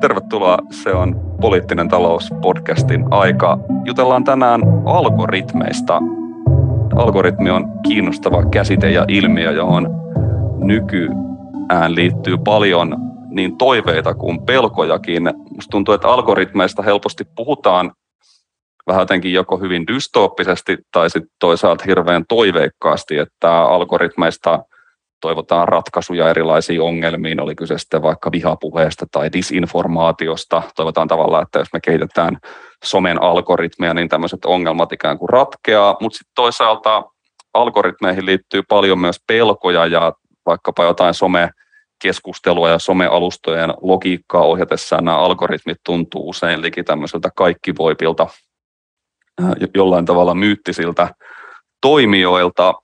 Tervetuloa, se on Poliittinen talous podcastin aika. Jutellaan tänään algoritmeista. Algoritmi on kiinnostava käsite ja ilmiö, johon nykyään liittyy paljon niin toiveita kuin pelkojakin. Musta tuntuu, että algoritmeista helposti puhutaan vähän jotenkin joko hyvin dystooppisesti tai sitten toisaalta hirveän toiveikkaasti, että algoritmeista – toivotaan ratkaisuja erilaisiin ongelmiin, oli kyse sitten vaikka vihapuheesta tai disinformaatiosta. Toivotaan tavallaan, että jos me kehitetään somen algoritmeja, niin tämmöiset ongelmat ikään kuin ratkeaa, mutta sitten toisaalta algoritmeihin liittyy paljon myös pelkoja ja vaikkapa jotain some keskustelua ja somealustojen logiikkaa ohjatessaan nämä algoritmit tuntuu usein liki tämmöiseltä kaikkivoipilta jollain tavalla myyttisiltä toimijoilta,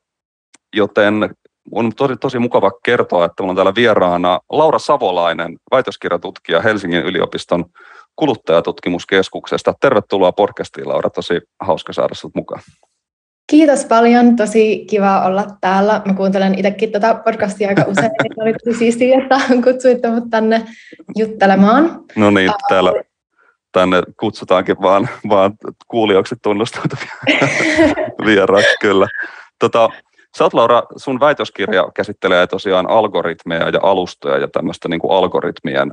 joten on tosi, tosi mukava kertoa, että minulla on täällä vieraana Laura Savolainen, väitöskirjatutkija Helsingin yliopiston kuluttajatutkimuskeskuksesta. Tervetuloa podcastiin, Laura. Tosi hauska saada sinut mukaan. Kiitos paljon, tosi kiva olla täällä. Mä kuuntelen itsekin tätä podcastia aika usein, niin oli tosi siistiä, että kutsuitte mut tänne juttelemaan. No niin, täällä tänne kutsutaankin vaan, vaan kuulijoiksi tunnustutuvia vieraat, kyllä. Tota, Sä oot, Laura, sun väitöskirja käsittelee tosiaan algoritmeja ja alustoja ja tämmöistä niin kuin algoritmien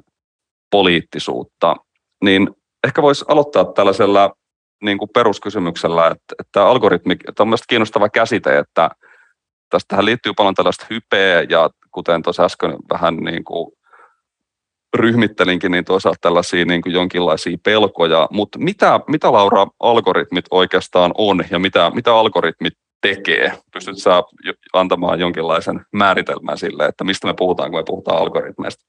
poliittisuutta. Niin ehkä voisi aloittaa tällaisella niin kuin peruskysymyksellä, että, että algoritmi on myös kiinnostava käsite, että tästähän liittyy paljon tällaista hypeä ja kuten tuossa äsken vähän niin kuin ryhmittelinkin, niin toisaalta tällaisia niin kuin jonkinlaisia pelkoja, mutta mitä, mitä Laura algoritmit oikeastaan on ja mitä, mitä algoritmit tekee? Pystyt sä antamaan jonkinlaisen määritelmän sille, että mistä me puhutaan, kun me puhutaan algoritmeista?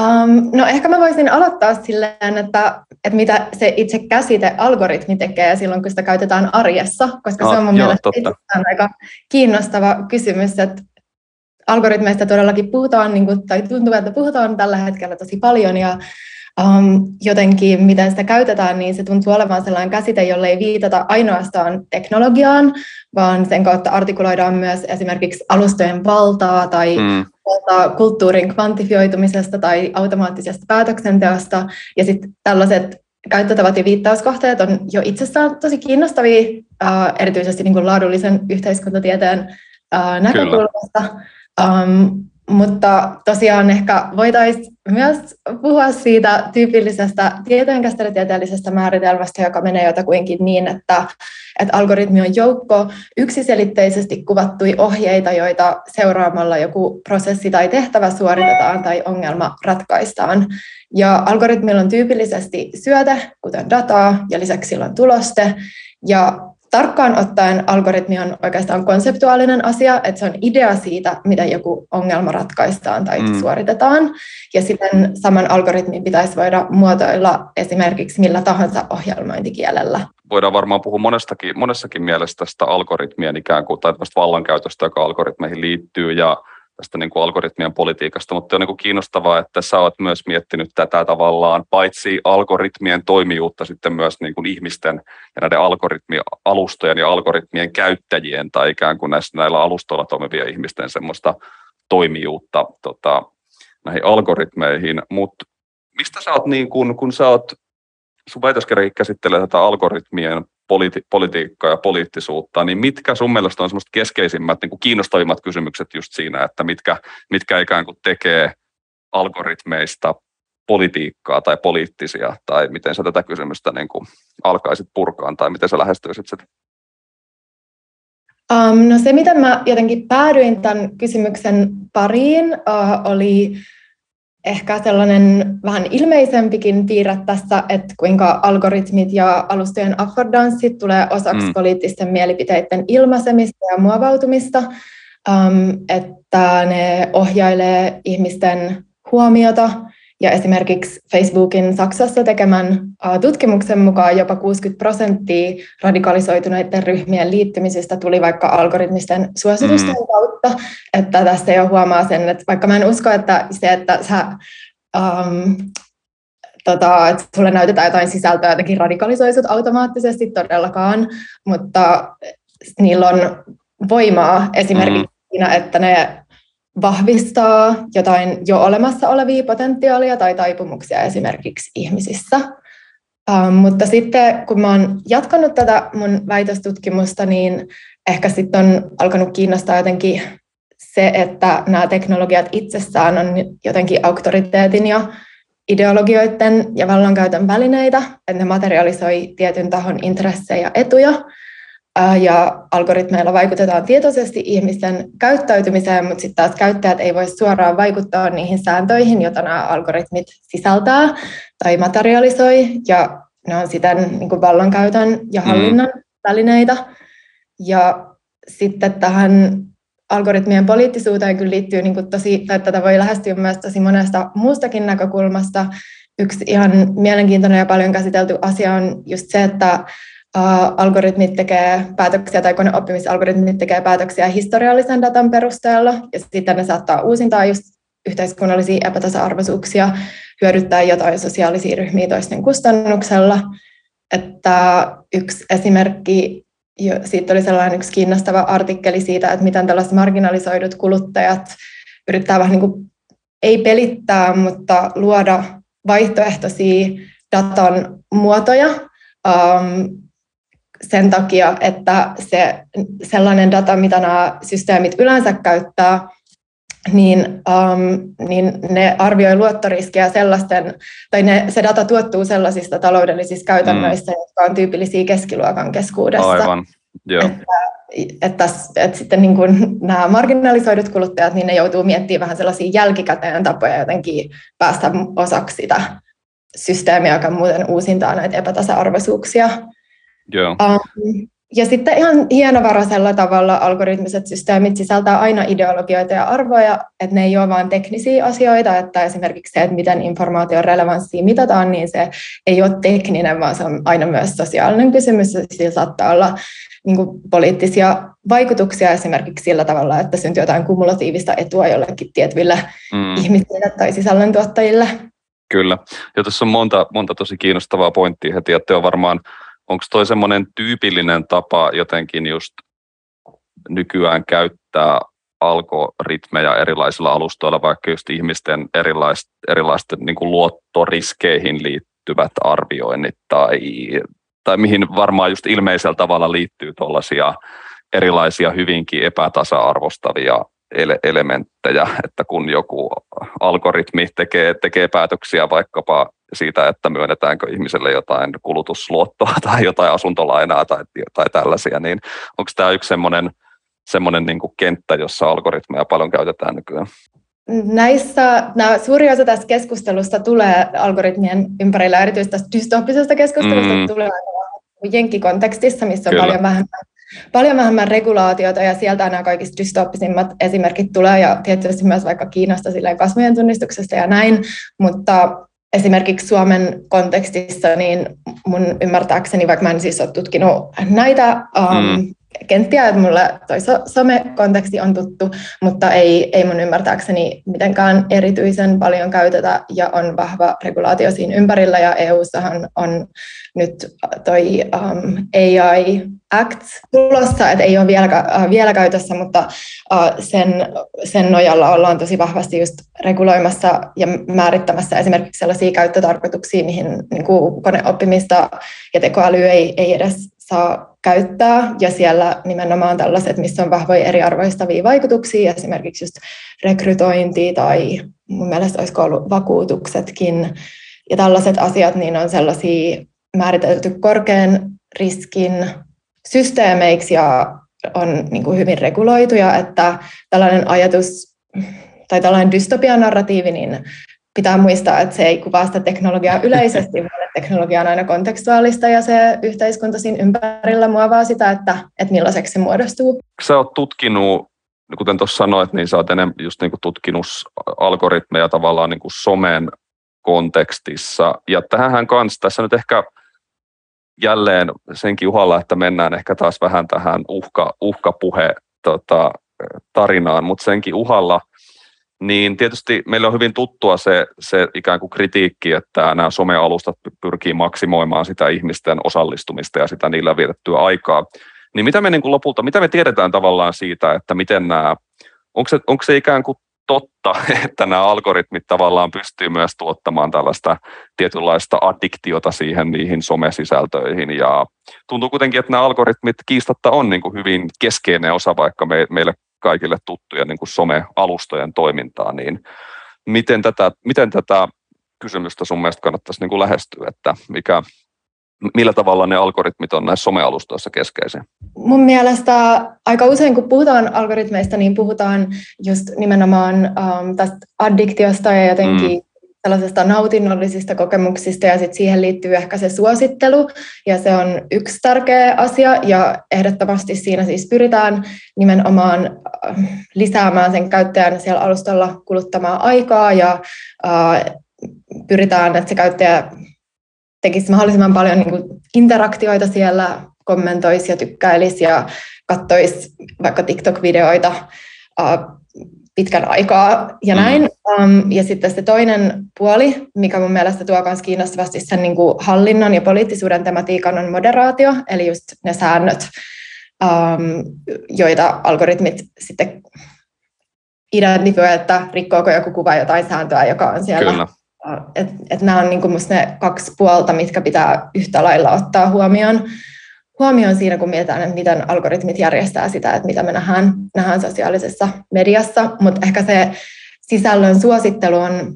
Um, no ehkä mä voisin aloittaa silleen, että, että mitä se itse käsite algoritmi tekee silloin, kun sitä käytetään arjessa, koska no, se on mun joo, mielestä aika kiinnostava kysymys, että algoritmeista todellakin puhutaan, niin kuin, tai tuntuu, että puhutaan tällä hetkellä tosi paljon, ja um, jotenkin, miten sitä käytetään, niin se tuntuu olevan sellainen käsite, jolle ei viitata ainoastaan teknologiaan, vaan sen kautta artikuloidaan myös esimerkiksi alustojen valtaa tai mm. valtaa kulttuurin kvantifioitumisesta tai automaattisesta päätöksenteosta. Ja sitten tällaiset käyttötavat ja viittauskohteet on jo itsessään tosi kiinnostavia, uh, erityisesti niin kuin laadullisen yhteiskuntatieteen uh, näkökulmasta. Um, mutta tosiaan ehkä voitaisiin myös puhua siitä tyypillisestä tietojenkäsittelytieteellisestä määritelmästä, joka menee jotakuinkin niin, että, että algoritmi on joukko yksiselitteisesti kuvattui ohjeita, joita seuraamalla joku prosessi tai tehtävä suoritetaan tai ongelma ratkaistaan. Ja algoritmilla on tyypillisesti syöte, kuten dataa, ja lisäksi sillä on tuloste, ja tarkkaan ottaen algoritmi on oikeastaan konseptuaalinen asia, että se on idea siitä, miten joku ongelma ratkaistaan tai mm. suoritetaan. Ja sitten saman algoritmin pitäisi voida muotoilla esimerkiksi millä tahansa ohjelmointikielellä. Voidaan varmaan puhua monestakin, monessakin mielessä tästä algoritmien ikään kuin, tai vallankäytöstä, joka algoritmeihin liittyy, ja tästä niin kuin algoritmien politiikasta, mutta on niin kuin kiinnostavaa, että sä oot myös miettinyt tätä tavallaan paitsi algoritmien toimijuutta sitten myös niin kuin ihmisten ja näiden algoritmialustojen ja algoritmien käyttäjien tai ikään kuin näissä, näillä alustoilla toimivia ihmisten semmoista toimijuutta tota, näihin algoritmeihin, mutta mistä sä oot niin kuin, kun sä oot, sun käsittelee tätä algoritmien politi- politiikkaa ja poliittisuutta, niin mitkä sun mielestä on semmoista keskeisimmät, niin kuin kiinnostavimmat kysymykset just siinä, että mitkä, mitkä ikään kuin tekee algoritmeista politiikkaa tai poliittisia, tai miten sä tätä kysymystä niin kuin alkaisit purkaan, tai miten sä lähestyisit sitä? Um, no se, miten mä jotenkin päädyin tämän kysymyksen pariin, uh, oli ehkä sellainen vähän ilmeisempikin piirre tässä, että kuinka algoritmit ja alustojen affordanssit tulee osaksi mm. poliittisten mielipiteiden ilmaisemista ja muovautumista, um, että ne ohjailee ihmisten huomiota ja esimerkiksi Facebookin Saksassa tekemän tutkimuksen mukaan jopa 60 prosenttia radikalisoituneiden ryhmien liittymisistä tuli vaikka algoritmisten suositusten mm. kautta. Että tästä jo huomaa sen, että vaikka mä en usko, että se, että sä um, tota, että sulle näytetään jotain sisältöä jotenkin radikalisoisut automaattisesti todellakaan, mutta niillä on voimaa esimerkiksi mm. siinä, että ne vahvistaa jotain jo olemassa olevia potentiaalia tai taipumuksia esimerkiksi ihmisissä. Um, mutta sitten kun mä oon jatkanut tätä mun väitöstutkimusta, niin ehkä sitten on alkanut kiinnostaa jotenkin se, että nämä teknologiat itsessään on jotenkin auktoriteetin ja ideologioiden ja vallankäytön välineitä, että ne materialisoi tietyn tahon intressejä ja etuja, ja algoritmeilla vaikutetaan tietoisesti ihmisten käyttäytymiseen, mutta sitten taas käyttäjät ei voi suoraan vaikuttaa niihin sääntöihin, joita nämä algoritmit sisältää tai materialisoi, ja ne on siten niin kuin vallankäytön ja mm. hallinnan mm. välineitä. Ja sitten tähän algoritmien poliittisuuteen kyllä liittyy niin kuin tosi, tai tätä voi lähestyä myös tosi monesta muustakin näkökulmasta. Yksi ihan mielenkiintoinen ja paljon käsitelty asia on just se, että algoritmit tekee päätöksiä tai koneoppimisalgoritmit tekee päätöksiä historiallisen datan perusteella ja sitten ne saattaa uusintaa just yhteiskunnallisia epätasa-arvoisuuksia, hyödyttää jotain sosiaalisia ryhmiä toisten kustannuksella. Että yksi esimerkki, siitä oli sellainen yksi kiinnostava artikkeli siitä, että miten tällaiset marginalisoidut kuluttajat yrittää vähän niin kuin, ei pelittää, mutta luoda vaihtoehtoisia datan muotoja, sen takia, että se sellainen data, mitä nämä systeemit yleensä käyttää, niin, um, niin ne arvioi luottoriskejä sellaisten, tai ne, se data tuottuu sellaisista taloudellisista käytännöistä, mm. jotka on tyypillisiä keskiluokan keskuudessa. Aivan, joo. Että, että, että sitten niin kuin nämä marginalisoidut kuluttajat, niin ne joutuu miettimään vähän sellaisia jälkikäteen tapoja jotenkin päästä osaksi sitä systeemiä, joka muuten uusintaa näitä epätasa-arvoisuuksia. Joo. Um, ja sitten ihan hienovaraisella tavalla algoritmiset systeemit sisältää aina ideologioita ja arvoja, että ne ei ole vain teknisiä asioita, että esimerkiksi se, että miten informaation relevanssia mitataan, niin se ei ole tekninen, vaan se on aina myös sosiaalinen kysymys. Sillä saattaa olla niin kuin poliittisia vaikutuksia esimerkiksi sillä tavalla, että syntyy jotain kumulatiivista etua jollekin tietyille mm. ihmisille tai sisällöntuottajille. Kyllä. Ja tässä on monta, monta tosi kiinnostavaa pointtia heti, että on varmaan onko toi semmoinen tyypillinen tapa jotenkin just nykyään käyttää algoritmeja erilaisilla alustoilla, vaikka just ihmisten erilaisten, erilaisten niin kuin luottoriskeihin liittyvät arvioinnit tai, tai mihin varmaan just ilmeisellä tavalla liittyy tuollaisia erilaisia hyvinkin epätasa-arvostavia ele- elementtejä, että kun joku algoritmi tekee, tekee päätöksiä vaikkapa siitä, että myönnetäänkö ihmiselle jotain kulutusluottoa tai jotain asuntolainaa tai, tai tällaisia, niin onko tämä yksi semmoinen semmoinen niin kenttä, jossa algoritmeja paljon käytetään nykyään? Näissä, nämä, suuri osa tästä keskustelusta tulee algoritmien ympärillä, erityisesti tästä dystoppisesta keskustelusta mm. tulee jenkkikontekstissa, missä on Kyllä. paljon vähemmän paljon vähemmän regulaatiota ja sieltä nämä kaikista dystoppisimmat esimerkit tulee ja tietysti myös vaikka Kiinasta kasvojen tunnistuksesta ja näin, mutta esimerkiksi Suomen kontekstissa, niin mun ymmärtääkseni, vaikka mä en siis ole tutkinut näitä um, mm kenttiä, että mulle toi some-konteksti on tuttu, mutta ei, ei mun ymmärtääkseni mitenkään erityisen paljon käytetä ja on vahva regulaatio siinä ympärillä. Ja EU-sahan on nyt toi um, AI Act tulossa, että ei ole vielä, uh, vielä käytössä, mutta uh, sen, sen nojalla ollaan tosi vahvasti just reguloimassa ja määrittämässä esimerkiksi sellaisia käyttötarkoituksia, mihin niin kuin koneoppimista ja tekoäly ei, ei edes saa käyttää, ja siellä nimenomaan tällaiset, missä on vahvoja eriarvoistavia vaikutuksia, esimerkiksi just rekrytointi tai mun mielestä olisiko ollut vakuutuksetkin, ja tällaiset asiat, niin on sellaisia määritelty korkean riskin systeemeiksi ja on niin kuin hyvin reguloituja, että tällainen ajatus tai tällainen dystopian narratiivi, niin pitää muistaa, että se ei kuvaa sitä teknologiaa yleisesti, vaan teknologia on aina kontekstuaalista ja se yhteiskunta siinä ympärillä muovaa sitä, että, että millaiseksi se muodostuu. Sä oot tutkinut, kuten tuossa sanoit, niin sä oot enemmän just niin tutkinut algoritmeja tavallaan niin somen kontekstissa. Ja tähän kanssa tässä nyt ehkä jälleen senkin uhalla, että mennään ehkä taas vähän tähän uhka, uhkapuhe tota, tarinaan, mutta senkin uhalla – niin tietysti meillä on hyvin tuttua se, se ikään kuin kritiikki, että nämä somealustat pyrkii maksimoimaan sitä ihmisten osallistumista ja sitä niillä vietettyä aikaa. Niin mitä me niin kuin lopulta, mitä me tiedetään tavallaan siitä, että miten nämä, onko se, onko se ikään kuin totta, että nämä algoritmit tavallaan pystyy myös tuottamaan tällaista tietynlaista addiktiota siihen niihin somesisältöihin. Ja tuntuu kuitenkin, että nämä algoritmit kiistatta on niin kuin hyvin keskeinen osa vaikka me, meille kaikille tuttuja niin kuin some-alustojen toimintaa, niin miten tätä, miten tätä kysymystä sun mielestä kannattaisi niin kuin lähestyä, että mikä, millä tavalla ne algoritmit on näissä somealustoissa keskeisiä? Mun mielestä aika usein, kun puhutaan algoritmeista, niin puhutaan just nimenomaan um, tästä addiktiosta ja jotenkin mm sellaisesta nautinnollisista kokemuksista ja sitten siihen liittyy ehkä se suosittelu. Ja se on yksi tärkeä asia ja ehdottomasti siinä siis pyritään nimenomaan lisäämään sen käyttäjän siellä alustalla kuluttamaa aikaa ja pyritään, että se käyttäjä tekisi mahdollisimman paljon niin kuin interaktioita siellä, kommentoisi ja tykkäilisi ja katsoisi vaikka TikTok-videoita uh, pitkän aikaa ja mm. näin. Mm. Um, ja sitten se toinen puoli, mikä mun mielestä tuo myös kiinnostavasti sen niin kuin hallinnon ja poliittisuuden tematiikan on moderaatio, eli just ne säännöt, um, joita algoritmit sitten identifioi, että rikkoako joku kuva jotain sääntöä, joka on siellä Kyllä et, et nämä on niin musta ne kaksi puolta, mitkä pitää yhtä lailla ottaa huomioon, huomioon siinä, kun mietitään, että miten algoritmit järjestää sitä, että mitä me nähdään, nähdään sosiaalisessa mediassa. Mutta ehkä se sisällön suosittelu on,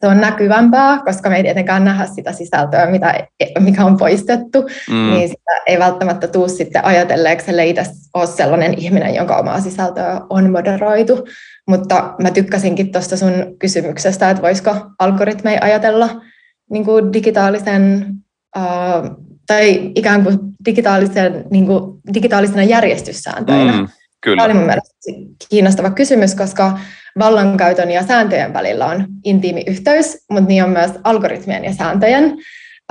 se on näkyvämpää, koska me ei tietenkään nähdä sitä sisältöä, mitä, mikä on poistettu, mm. niin sitä ei välttämättä tule sitten ajatelleeksi, ellei itse ole sellainen ihminen, jonka omaa sisältöä on moderoitu. Mutta mä tykkäsinkin tuosta sun kysymyksestä, että voisiko algoritmeja ajatella niin kuin digitaalisen uh, tai ikään kuin digitaalisen, niin kuin, digitaalisena järjestyssääntöinä. Mm, kyllä. Tämä oli mun mielestä kiinnostava kysymys, koska vallankäytön ja sääntöjen välillä on intiimi yhteys, mutta niin on myös algoritmien ja sääntöjen,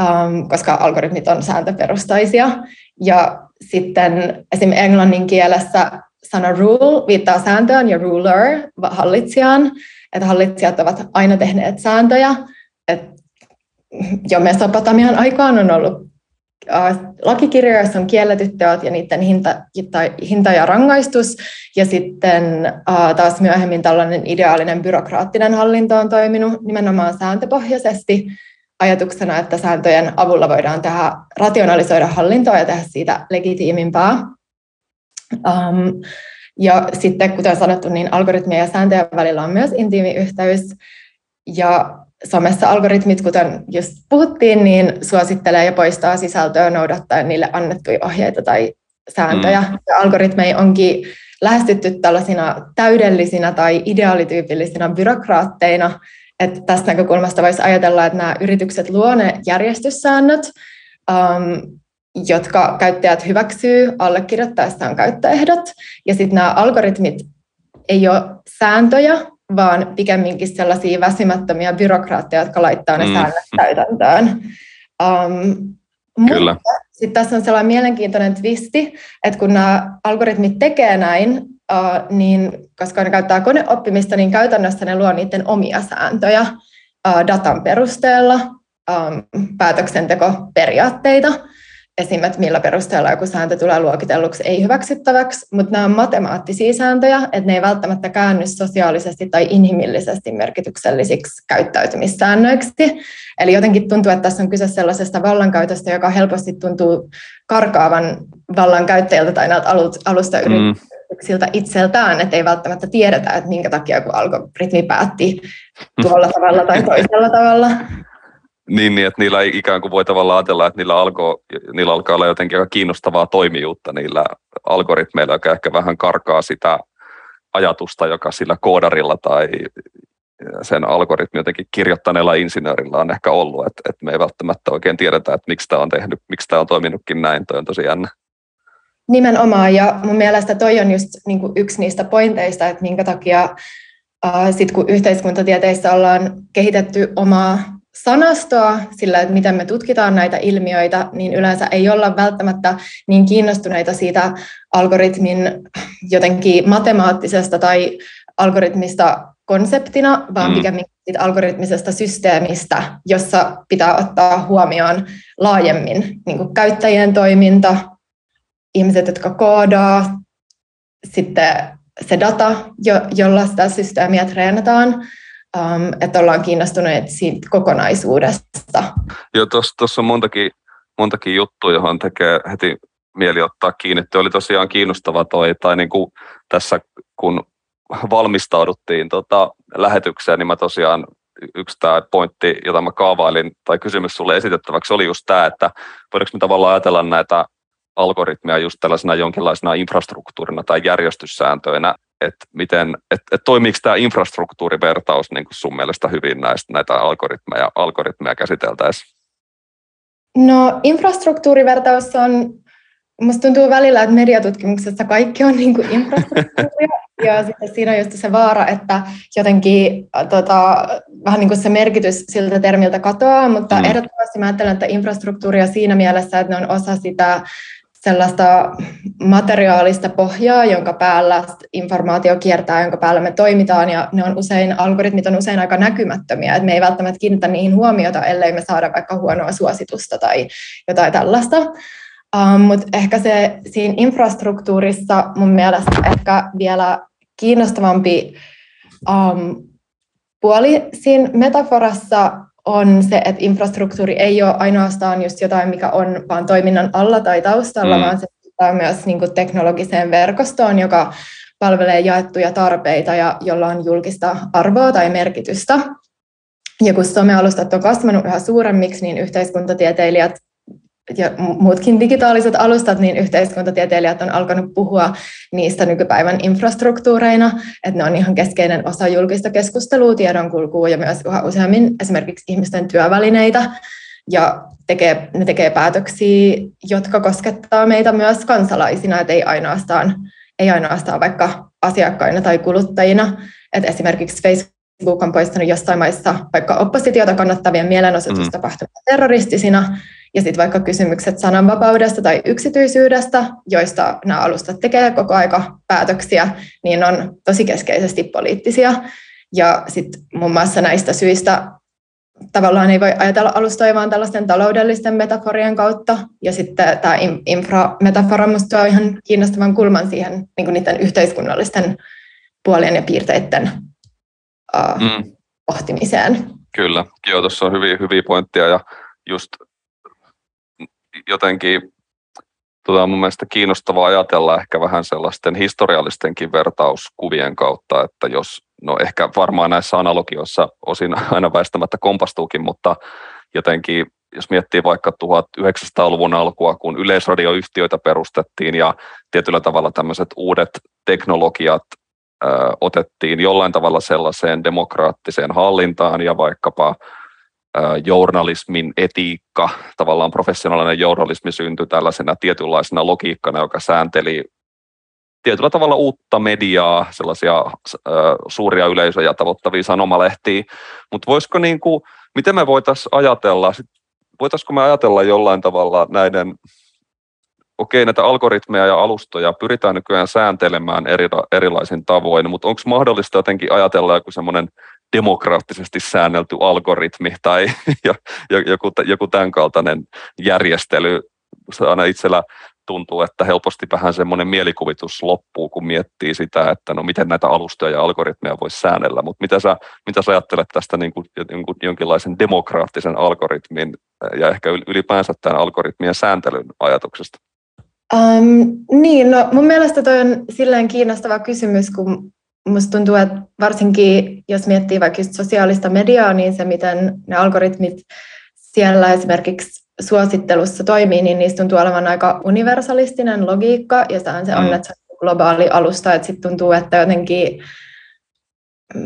um, koska algoritmit on sääntöperustaisia. Ja sitten esim. englannin kielessä sana rule viittaa sääntöön ja ruler hallitsijaan, että hallitsijat ovat aina tehneet sääntöjä. että jo Mesopotamian aikaan on ollut äh, lakikirjoja, joissa on kielletyt teot ja niiden hinta, hinta ja rangaistus. Ja sitten taas myöhemmin tällainen ideaalinen byrokraattinen hallinto on toiminut nimenomaan sääntöpohjaisesti ajatuksena, että sääntöjen avulla voidaan tehdä, rationalisoida hallintoa ja tehdä siitä legitiimimpää. Um, ja sitten, kuten sanottu, niin algoritmien ja sääntöjen välillä on myös intiimi yhteys. Ja somessa algoritmit, kuten just puhuttiin, niin suosittelee ja poistaa sisältöä noudattaen niille annettuja ohjeita tai sääntöjä. Mm. Ja algoritmeja onkin lähestytty tällaisina täydellisinä tai ideaalityypillisinä byrokraatteina, että tästä näkökulmasta voisi ajatella, että nämä yritykset luo ne järjestyssäännöt, um, jotka käyttäjät hyväksyy allekirjoittaessaan käyttöehdot. Ja sitten nämä algoritmit ei ole sääntöjä, vaan pikemminkin sellaisia väsymättömiä byrokraatteja, jotka laittaa ne mm. säännöt täytäntöön. Um, Kyllä. Sitten tässä on sellainen mielenkiintoinen twisti, että kun nämä algoritmit tekee näin, uh, niin koska ne käyttää koneoppimista, niin käytännössä ne luo niiden omia sääntöjä uh, datan perusteella, um, päätöksentekoperiaatteita esim. että millä perusteella joku sääntö tulee luokitelluksi ei-hyväksyttäväksi, mutta nämä on matemaattisia sääntöjä, että ne ei välttämättä käänny sosiaalisesti tai inhimillisesti merkityksellisiksi käyttäytymissäännöiksi. Eli jotenkin tuntuu, että tässä on kyse sellaisesta vallankäytöstä, joka helposti tuntuu karkaavan vallankäyttäjältä tai näiltä alusta yrityksiltä mm. itseltään, että ei välttämättä tiedetä, että minkä takia joku algoritmi päätti tuolla tavalla tai toisella tavalla. Niin, niin, että niillä ikään kuin voi tavallaan ajatella, että niillä, alko, niillä alkaa olla jotenkin aika kiinnostavaa toimijuutta niillä algoritmeilla, joka ehkä vähän karkaa sitä ajatusta, joka sillä koodarilla tai sen algoritmi jotenkin kirjoittaneella insinöörillä on ehkä ollut, että, että me ei välttämättä oikein tiedetä, että miksi tämä on tehnyt, miksi tämä on toiminutkin näin, toi on tosi jännä. Nimenomaan, ja mun mielestä toi on just niin yksi niistä pointeista, että minkä takia äh, kun yhteiskuntatieteissä ollaan kehitetty omaa sanastoa sillä, että miten me tutkitaan näitä ilmiöitä, niin yleensä ei olla välttämättä niin kiinnostuneita siitä algoritmin jotenkin matemaattisesta tai algoritmista konseptina, vaan mm. pikemminkin siitä algoritmisesta systeemistä, jossa pitää ottaa huomioon laajemmin niin kuin käyttäjien toiminta, ihmiset, jotka koodaa, sitten se data, jo, jolla sitä systeemiä treenataan, um, että ollaan kiinnostuneet siitä kokonaisuudesta. Joo, tuossa on montakin, montakin juttuja, johon tekee heti mieli ottaa kiinni. Tuo oli tosiaan kiinnostava toi, tai niin kuin tässä kun valmistauduttiin tota lähetykseen, niin mä tosiaan yksi tämä pointti, jota mä kaavailin, tai kysymys sulle esitettäväksi oli just tämä, että voidaanko me tavallaan ajatella näitä algoritmeja just tällaisena jonkinlaisena infrastruktuurina tai järjestyssääntöinä, että miten, et, et toimiiko tämä infrastruktuurivertaus niin kuin sun mielestä hyvin näistä näitä algoritmeja, algoritmeja käsiteltäessä? No infrastruktuurivertaus on Musta tuntuu välillä, että mediatutkimuksessa kaikki on niin kuin infrastruktuuria, ja sitten siinä on just se vaara, että jotenkin tota, vähän niin kuin se merkitys siltä termiltä katoaa, mutta mm. ehdottomasti mä ajattelen, että infrastruktuuria siinä mielessä, että ne on osa sitä sellaista materiaalista pohjaa, jonka päällä informaatio kiertää, jonka päällä me toimitaan, ja ne on usein, algoritmit on usein aika näkymättömiä, että me ei välttämättä kiinnitä niihin huomiota, ellei me saada vaikka huonoa suositusta tai jotain tällaista. Um, Mutta ehkä se siinä infrastruktuurissa mun mielestä ehkä vielä kiinnostavampi um, puoli siinä metaforassa on se, että infrastruktuuri ei ole ainoastaan just jotain, mikä on vaan toiminnan alla tai taustalla, mm. vaan se on myös niin kuin teknologiseen verkostoon, joka palvelee jaettuja tarpeita ja jolla on julkista arvoa tai merkitystä. Ja kun somealustat on kasvanut yhä suuremmiksi, niin yhteiskuntatieteilijät ja muutkin digitaaliset alustat, niin yhteiskuntatieteilijät on alkanut puhua niistä nykypäivän infrastruktuureina, että ne on ihan keskeinen osa julkista keskustelua, tiedonkulkua ja myös yhä useammin esimerkiksi ihmisten työvälineitä, ja tekee, ne tekee päätöksiä, jotka koskettaa meitä myös kansalaisina, että ei ainoastaan, ei ainoastaan vaikka asiakkaina tai kuluttajina, että esimerkiksi Facebook on poistanut jostain maissa vaikka oppositiota kannattavien mielenosoitustapahtumia mm. terroristisina, ja sitten vaikka kysymykset sananvapaudesta tai yksityisyydestä, joista nämä alustat tekee koko aika päätöksiä, niin on tosi keskeisesti poliittisia. Ja sitten muun muassa näistä syistä tavallaan ei voi ajatella alustoja vaan tällaisten taloudellisten metaforien kautta. Ja sitten tämä inframetafora minusta on ihan kiinnostavan kulman siihen niin niiden yhteiskunnallisten puolien ja piirteiden uh, mm. pohtimiseen. Kyllä, joo, tuossa on hyviä, hyviä pointteja ja just jotenkin tota, mun mielestä kiinnostavaa ajatella ehkä vähän sellaisten historiallistenkin vertauskuvien kautta, että jos, no ehkä varmaan näissä analogioissa osin aina väistämättä kompastuukin, mutta jotenkin jos miettii vaikka 1900-luvun alkua, kun yleisradioyhtiöitä perustettiin ja tietyllä tavalla tämmöiset uudet teknologiat ö, otettiin jollain tavalla sellaiseen demokraattiseen hallintaan ja vaikkapa journalismin etiikka, tavallaan professionaalinen journalismi syntyi tällaisena tietynlaisena logiikkana, joka säänteli tietyllä tavalla uutta mediaa, sellaisia äh, suuria yleisöjä tavoittavia sanomalehtiä, mutta voisiko niin kuin, miten me voitaisiin ajatella, voitaisiko me ajatella jollain tavalla näiden, okei näitä algoritmeja ja alustoja pyritään nykyään sääntelemään eri, erilaisin tavoin, mutta onko mahdollista jotenkin ajatella joku semmoinen demokraattisesti säännelty algoritmi tai joku, joku tämän kaltainen järjestely. Se aina itsellä tuntuu, että helposti vähän semmoinen mielikuvitus loppuu, kun miettii sitä, että no miten näitä alustoja ja algoritmeja voisi säännellä, mutta mitä sä, mitä sä ajattelet tästä niin kuin, jonkun, jonkinlaisen demokraattisen algoritmin ja ehkä ylipäänsä tämän algoritmien sääntelyn ajatuksesta? Um, niin, no mun mielestä toi on silleen kiinnostava kysymys, kun Musta tuntuu, että varsinkin jos miettii vaikka sosiaalista mediaa, niin se, miten ne algoritmit siellä esimerkiksi suosittelussa toimii, niin niistä tuntuu olevan aika universalistinen logiikka, ja sehän se on, mm. että se on globaali alusta, että sitten tuntuu, että jotenkin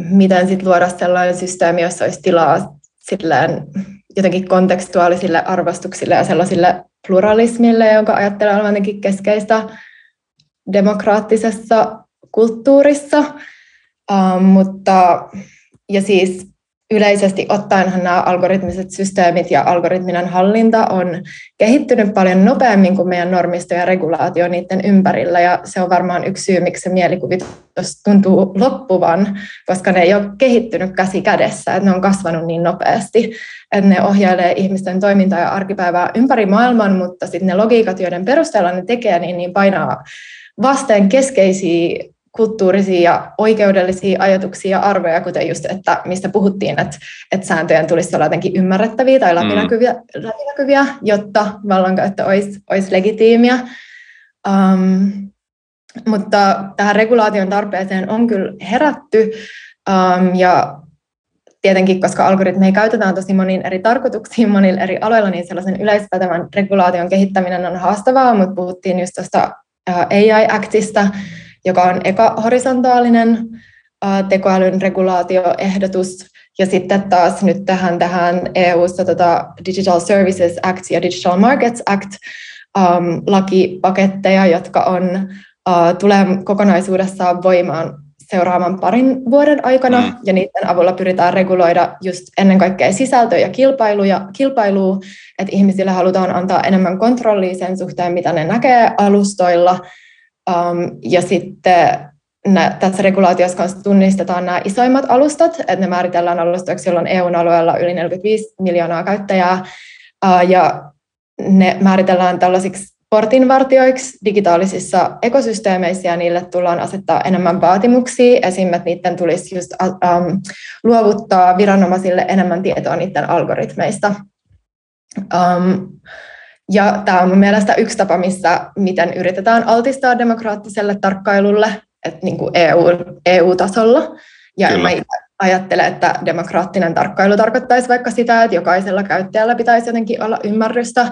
miten sitten luoda sellainen systeemi, jossa olisi tilaa silleen, jotenkin kontekstuaalisille arvostuksille ja sellaisille pluralismille, jonka ajattelee olevan jotenkin keskeistä demokraattisessa kulttuurissa, uh, mutta ja siis yleisesti ottaenhan nämä algoritmiset systeemit ja algoritminen hallinta on kehittynyt paljon nopeammin kuin meidän normisto ja regulaatio niiden ympärillä, ja se on varmaan yksi syy, miksi se mielikuvitus tuntuu loppuvan, koska ne ei ole kehittynyt käsi kädessä, että ne on kasvanut niin nopeasti, että ne ohjailee ihmisten toimintaa ja arkipäivää ympäri maailman, mutta sitten ne logiikat, joiden perusteella ne tekee, niin, niin painaa vasten keskeisiä kulttuurisia ja oikeudellisia ajatuksia ja arvoja, kuten just, että mistä puhuttiin, että, että sääntöjen tulisi olla jotenkin ymmärrettäviä tai läpinäkyviä, mm. läpinäkyviä jotta vallankäyttö olisi, olisi legitiimiä. Um, mutta tähän regulaation tarpeeseen on kyllä herätty, um, ja tietenkin, koska algoritmeja käytetään tosi moniin eri tarkoituksiin, monilla eri aloilla, niin sellaisen yleispätevän regulaation kehittäminen on haastavaa, mutta puhuttiin just tuosta AI-actista, joka on eka horisontaalinen tekoälyn regulaatioehdotus, ja sitten taas nyt tähän, tähän EU-ssa tota Digital Services Act ja Digital Markets Act um, lakipaketteja, jotka on, uh, tulee kokonaisuudessaan voimaan seuraavan parin vuoden aikana, mm. ja niiden avulla pyritään reguloida just ennen kaikkea sisältöä ja kilpailuja, kilpailua, että ihmisille halutaan antaa enemmän kontrollia sen suhteen, mitä ne näkee alustoilla, um, ja sitten nä, tässä regulaatiossa kanssa tunnistetaan nämä isoimmat alustat, että ne määritellään alustoiksi, joilla on EU-alueella yli 45 miljoonaa käyttäjää, uh, ja ne määritellään tällaisiksi portinvartioiksi digitaalisissa ekosysteemeissä ja niille tullaan asettaa enemmän vaatimuksia. Esimerkiksi, että niiden tulisi just um, luovuttaa viranomaisille enemmän tietoa niiden algoritmeista. Um, ja tämä on mun mielestä yksi tapa, missä, miten yritetään altistaa demokraattiselle tarkkailulle että niin kuin EU, EU-tasolla. Ja Kyllä. mä ajattelen, että demokraattinen tarkkailu tarkoittaisi vaikka sitä, että jokaisella käyttäjällä pitäisi jotenkin olla ymmärrystä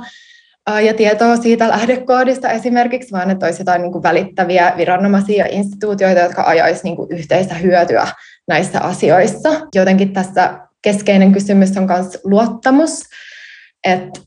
ja tietoa siitä lähdekoodista esimerkiksi, vaan että olisi jotain niin kuin välittäviä viranomaisia ja instituutioita, jotka ajaisivat niin kuin yhteistä hyötyä näissä asioissa. Jotenkin tässä keskeinen kysymys on myös luottamus, että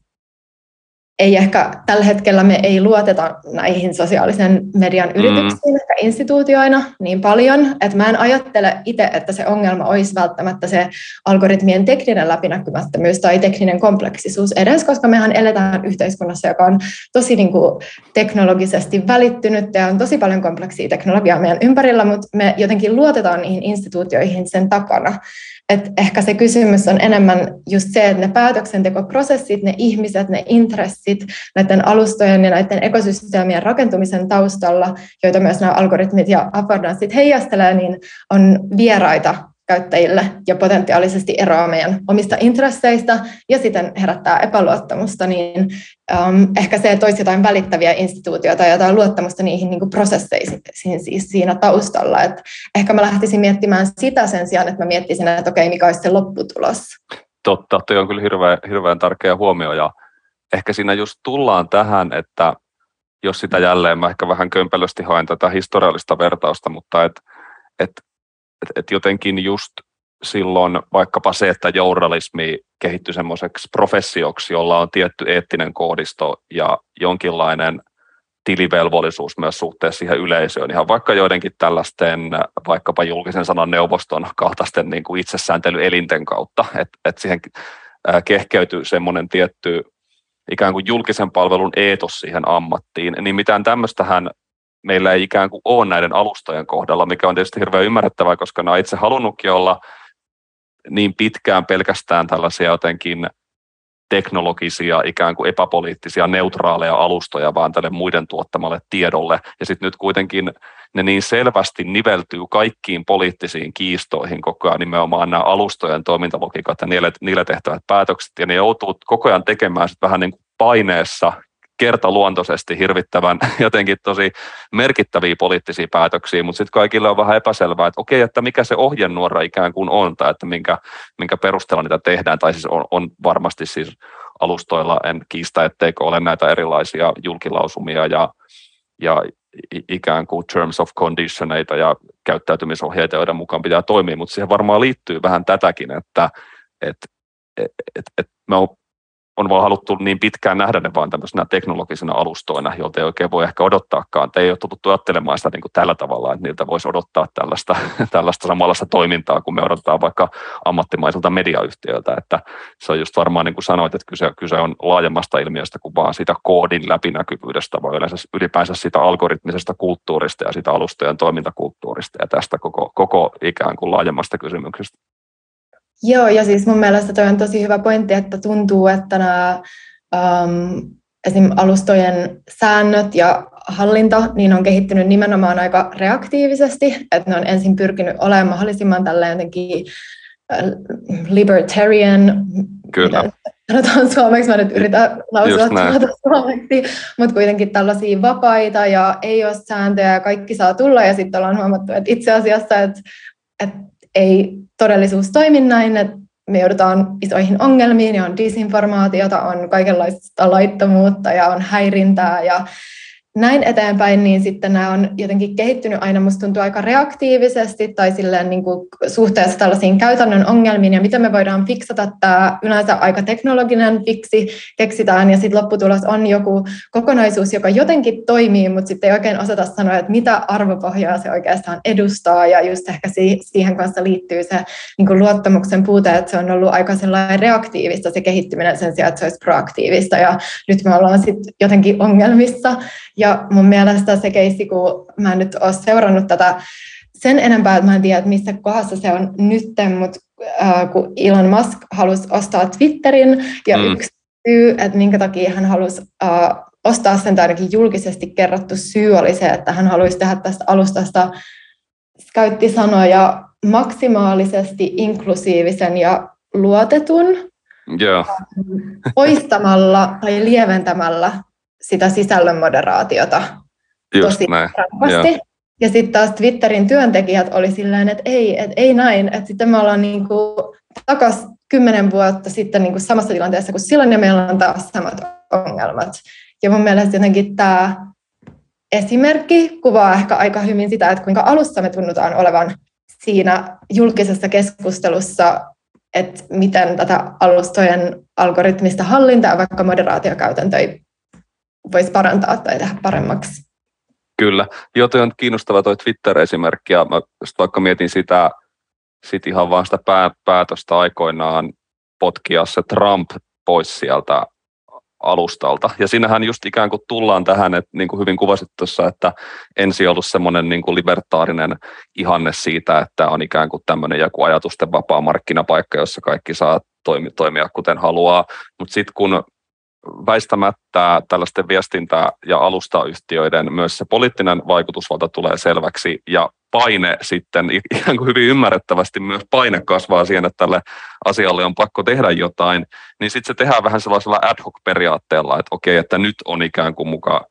ei ehkä tällä hetkellä me ei luoteta näihin sosiaalisen median mm. yrityksiin mm. ehkä instituutioina niin paljon, että mä en ajattele itse, että se ongelma olisi välttämättä se algoritmien tekninen läpinäkymättömyys tai tekninen kompleksisuus edes, koska mehän eletään yhteiskunnassa, joka on tosi niin kuin teknologisesti välittynyt ja on tosi paljon kompleksia teknologiaa meidän ympärillä, mutta me jotenkin luotetaan niihin instituutioihin sen takana. Et ehkä se kysymys on enemmän just se, että ne päätöksentekoprosessit, ne ihmiset, ne intressit näiden alustojen ja näiden ekosysteemien rakentumisen taustalla, joita myös nämä algoritmit ja affordanssit heijastelee, niin on vieraita käyttäjille ja potentiaalisesti eroaa meidän omista intresseistä ja sitten herättää epäluottamusta, niin um, ehkä se toisi jotain välittäviä instituutioita ja jotain luottamusta niihin niin prosesseisiin siis siinä taustalla. Et ehkä mä lähtisin miettimään sitä sen sijaan, että mä miettisin, että okei, mikä olisi se lopputulos. Totta, tuo on kyllä hirveän, hirveän tärkeä huomio ja ehkä siinä just tullaan tähän, että jos sitä jälleen, mä ehkä vähän kömpelösti haen tätä historiallista vertausta, mutta että et että et jotenkin just silloin vaikkapa se, että journalismi kehittyi semmoiseksi professioksi, jolla on tietty eettinen koodisto ja jonkinlainen tilivelvollisuus myös suhteessa siihen yleisöön, ihan vaikka joidenkin tällaisten, vaikkapa julkisen sanan neuvoston kaltaisten niin kuin itsesääntelyelinten kautta, että et siihen kehkeytyy semmoinen tietty ikään kuin julkisen palvelun eetos siihen ammattiin, niin mitään tämmöistähän meillä ei ikään kuin ole näiden alustojen kohdalla, mikä on tietysti hirveän ymmärrettävää, koska ne on itse halunnutkin olla niin pitkään pelkästään tällaisia jotenkin teknologisia, ikään kuin epäpoliittisia, neutraaleja alustoja vaan tälle muiden tuottamalle tiedolle. Ja sitten nyt kuitenkin ne niin selvästi niveltyy kaikkiin poliittisiin kiistoihin koko ajan nimenomaan nämä alustojen toimintalogiikat ja niille, niille tehtävät päätökset, ja ne joutuu koko ajan tekemään sit vähän niin kuin paineessa kertaluontoisesti hirvittävän jotenkin tosi merkittäviä poliittisia päätöksiä, mutta sitten kaikille on vähän epäselvää, että okei, että mikä se ohjenuora ikään kuin on, tai että minkä, minkä perusteella niitä tehdään, tai siis on, on varmasti siis alustoilla, en kiistä, etteikö ole näitä erilaisia julkilausumia ja, ja ikään kuin terms of conditioneita ja käyttäytymisohjeita, joiden mukaan pitää toimia, mutta siihen varmaan liittyy vähän tätäkin, että et, et, et, me on on vaan haluttu niin pitkään nähdä ne vaan tämmöisenä teknologisena alustoina, jolta ei oikein voi ehkä odottaakaan. Te ei ole totuttu ajattelemaan sitä niin kuin tällä tavalla, että niiltä voisi odottaa tällaista, tällaista samanlaista toimintaa, kun me odotetaan vaikka ammattimaiselta mediayhtiöltä. Että se on just varmaan niin kuin sanoit, että kyse, kyse on laajemmasta ilmiöstä kuin vaan siitä koodin läpinäkyvyydestä, vaan yleensä ylipäänsä sitä algoritmisesta kulttuurista ja sitä alustojen toimintakulttuurista ja tästä koko, koko ikään kuin laajemmasta kysymyksestä. Joo, ja siis mun mielestä toi on tosi hyvä pointti, että tuntuu, että nämä um, esim. alustojen säännöt ja hallinta, niin on kehittynyt nimenomaan aika reaktiivisesti, että ne on ensin pyrkinyt olemaan mahdollisimman tällä jotenkin äh, libertarian, Kyllä. sanotaan suomeksi, mä nyt yritän lausua tuota suomeksi, mutta kuitenkin tällaisia vapaita ja ei ole sääntöjä ja kaikki saa tulla ja sitten ollaan huomattu, että itse asiassa, että, että ei todellisuus toimi näin, että me joudutaan isoihin ongelmiin ja on disinformaatiota, on kaikenlaista laittomuutta ja on häirintää ja näin eteenpäin, niin sitten nämä on jotenkin kehittynyt aina, musta tuntuu aika reaktiivisesti tai silleen niin kuin suhteessa tällaisiin käytännön ongelmiin ja miten me voidaan fiksata. Tämä yleensä aika teknologinen fiksi keksitään ja sitten lopputulos on joku kokonaisuus, joka jotenkin toimii, mutta sitten ei oikein osata sanoa, että mitä arvopohjaa se oikeastaan edustaa. Ja just ehkä siihen kanssa liittyy se niin kuin luottamuksen puute, että se on ollut aika sellainen reaktiivista se kehittyminen sen sijaan, että se olisi proaktiivista. Ja nyt me ollaan sitten jotenkin ongelmissa ja mun mielestä se keissi, kun mä en nyt ole seurannut tätä sen enempää, että mä en tiedä, että missä kohdassa se on nytten, mutta äh, kun Elon Musk halusi ostaa Twitterin, ja mm. yksi syy, että minkä takia hän halusi äh, ostaa sen, tai ainakin julkisesti kerrottu syy oli se, että hän haluaisi tehdä tästä alustasta, käytti sanoja maksimaalisesti inklusiivisen ja luotetun, yeah. poistamalla tai lieventämällä sitä sisällön moderaatiota Just tosi näin. Ja sitten taas Twitterin työntekijät oli silleen, että ei, että ei näin, että sitten me ollaan niin kuin takas kymmenen vuotta sitten niin kuin samassa tilanteessa kuin silloin, ja meillä on taas samat ongelmat. Ja mun mielestä jotenkin tämä esimerkki kuvaa ehkä aika hyvin sitä, että kuinka alussa me tunnutaan olevan siinä julkisessa keskustelussa, että miten tätä alustojen algoritmista hallintaa, vaikka moderaatiokäytäntöjä voisi parantaa tai tehdä paremmaksi. Kyllä. Joo, toi on kiinnostava tuo Twitter-esimerkki, ja mä vaikka mietin sitä sit ihan vaan sitä pää, päätöstä aikoinaan potkia se Trump pois sieltä alustalta. Ja siinähän just ikään kuin tullaan tähän, että niin kuin hyvin kuvasit tuossa, että ensi ollut semmoinen niin kuin libertaarinen ihanne siitä, että on ikään kuin tämmöinen joku ajatusten vapaa markkinapaikka, jossa kaikki saa toimia kuten haluaa. Mutta sitten kun väistämättä tällaisten viestintä- ja alustayhtiöiden myös se poliittinen vaikutusvalta tulee selväksi ja paine sitten ihan kuin hyvin ymmärrettävästi myös paine kasvaa siihen, että tälle asialle on pakko tehdä jotain, niin sitten se tehdään vähän sellaisella ad hoc periaatteella, että okei, että nyt on ikään kuin mukaan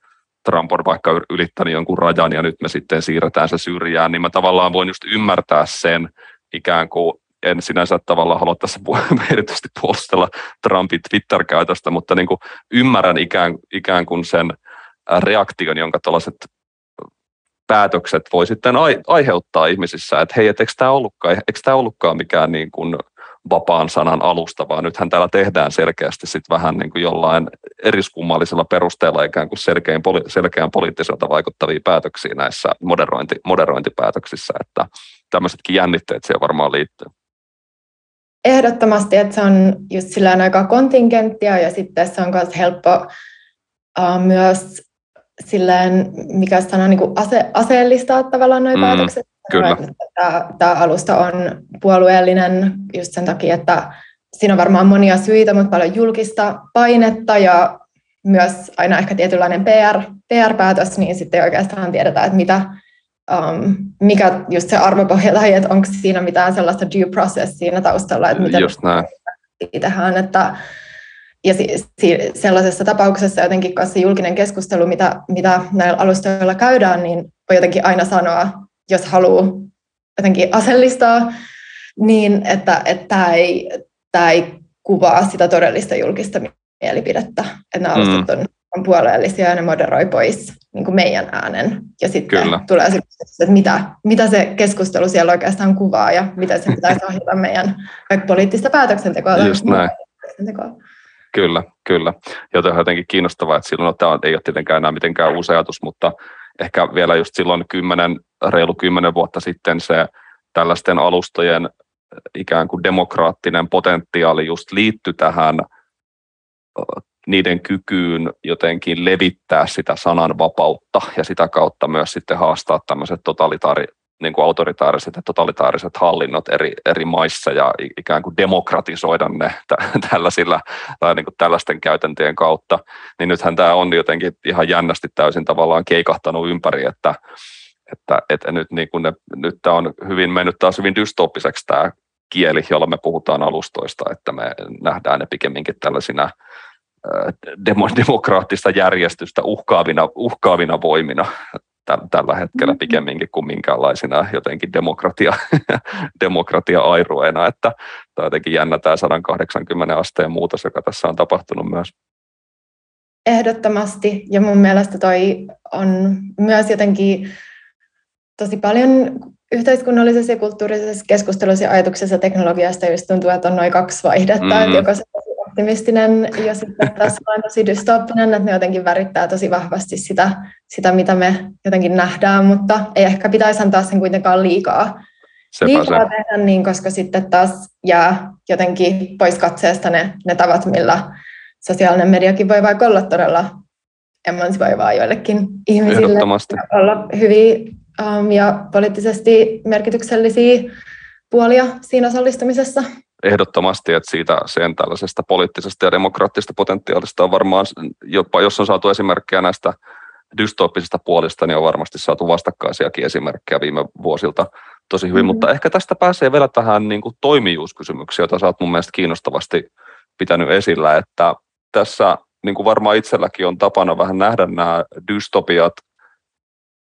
Trump on vaikka ylittänyt jonkun rajan ja nyt me sitten siirretään se syrjään, niin mä tavallaan voin just ymmärtää sen ikään kuin en sinänsä tavallaan halua tässä erityisesti puolustella Trumpin Twitter-käytöstä, mutta niin kuin ymmärrän ikään, ikään kuin sen reaktion, jonka tällaiset päätökset voi sitten aiheuttaa ihmisissä, että hei, et eikö tämä ollutkaan, eikö tämä ollutkaan mikään niin kuin vapaan sanan alusta, vaan nythän täällä tehdään selkeästi sit vähän niin kuin jollain eriskummallisella perusteella ikään kuin selkeän, selkeän poliittiselta vaikuttavia päätöksiä näissä moderointi, moderointipäätöksissä, että tämmöisetkin jännitteet siihen varmaan liittyy. Ehdottomasti, että se on just sillä aika kontingenttia ja sitten se on myös helppo uh, myös silleen, mikä sana, niin kuin ase, aseellistaa tavallaan nuo mm, päätökset. Kyllä. Tämä, tämä alusta on puolueellinen just sen takia, että siinä on varmaan monia syitä, mutta paljon julkista painetta ja myös aina ehkä tietynlainen PR, PR-päätös, niin sitten oikeastaan tiedetään, että mitä, um, mikä just se arvopohja tai että onko siinä mitään sellaista due process siinä taustalla, että miten just näin. tehdään, että ja si, si, sellaisessa tapauksessa jotenkin kanssa julkinen keskustelu, mitä, mitä näillä alustoilla käydään, niin voi jotenkin aina sanoa, jos haluaa jotenkin asellistaa, niin että, että tämä, ei, tämä ei kuvaa sitä todellista julkista mielipidettä, että nämä mm. alustat on, on puolueellisia ja ne moderoi pois niin kuin meidän äänen. Ja sitten Kyllä. tulee se, että mitä, mitä se keskustelu siellä oikeastaan kuvaa ja miten se pitäisi ohjata meidän poliittista päätöksentekoa. Just näin. Kyllä, kyllä. Joten on jotenkin kiinnostavaa, että silloin no, tämä ei ole tietenkään enää mitenkään uusi ajatus, mutta ehkä vielä just silloin kymmenen, reilu kymmenen vuotta sitten se tällaisten alustojen ikään kuin demokraattinen potentiaali just liittyi tähän niiden kykyyn jotenkin levittää sitä sananvapautta ja sitä kautta myös sitten haastaa tämmöiset totalitaari, niin kuin autoritaariset ja totalitaariset hallinnot eri, eri maissa ja ikään kuin demokratisoida ne t- tällaisilla tai niin kuin tällaisten käytäntöjen kautta, niin nythän tämä on jotenkin ihan jännästi täysin tavallaan keikahtanut ympäri, että, että, että nyt, niin kuin ne, nyt tämä on hyvin mennyt taas hyvin dystoppiseksi tämä kieli, jolla me puhutaan alustoista, että me nähdään ne pikemminkin tällaisina demokraattista järjestystä uhkaavina, uhkaavina voimina tällä hetkellä mm-hmm. pikemminkin kuin minkäänlaisina jotenkin demokratia, demokratia-airueena, että tämä jotenkin jännä tämä 180 asteen muutos, joka tässä on tapahtunut myös. Ehdottomasti, ja mun mielestä toi on myös jotenkin tosi paljon yhteiskunnallisessa ja kulttuurisessa keskustelussa ja ajatuksessa teknologiasta just tuntuu, että on noin kaksi vaihdetta, mm. että joko se optimistinen ja sitten tässä on tosi dystopinen, että ne jotenkin värittää tosi vahvasti sitä, sitä, mitä me jotenkin nähdään, mutta ei ehkä pitäisi antaa sen kuitenkaan liikaa, liikaa se. tehdä niin, koska sitten taas jää jotenkin pois katseesta ne, ne tavat, millä sosiaalinen mediakin voi vaikka olla todella emansivoivaa joillekin ihmisille. Olla hyvin um, ja poliittisesti merkityksellisiä puolia siinä osallistumisessa ehdottomasti, että siitä sen tällaisesta poliittisesta ja demokraattisesta potentiaalista on varmaan, jopa jos on saatu esimerkkejä näistä dystoppisista puolista, niin on varmasti saatu vastakkaisiakin esimerkkejä viime vuosilta tosi hyvin, mm-hmm. mutta ehkä tästä pääsee vielä tähän niin kuin toimijuuskysymyksiä, jota sä oot mun mielestä kiinnostavasti pitänyt esillä, että tässä niin kuin varmaan itselläkin on tapana vähän nähdä nämä dystopiat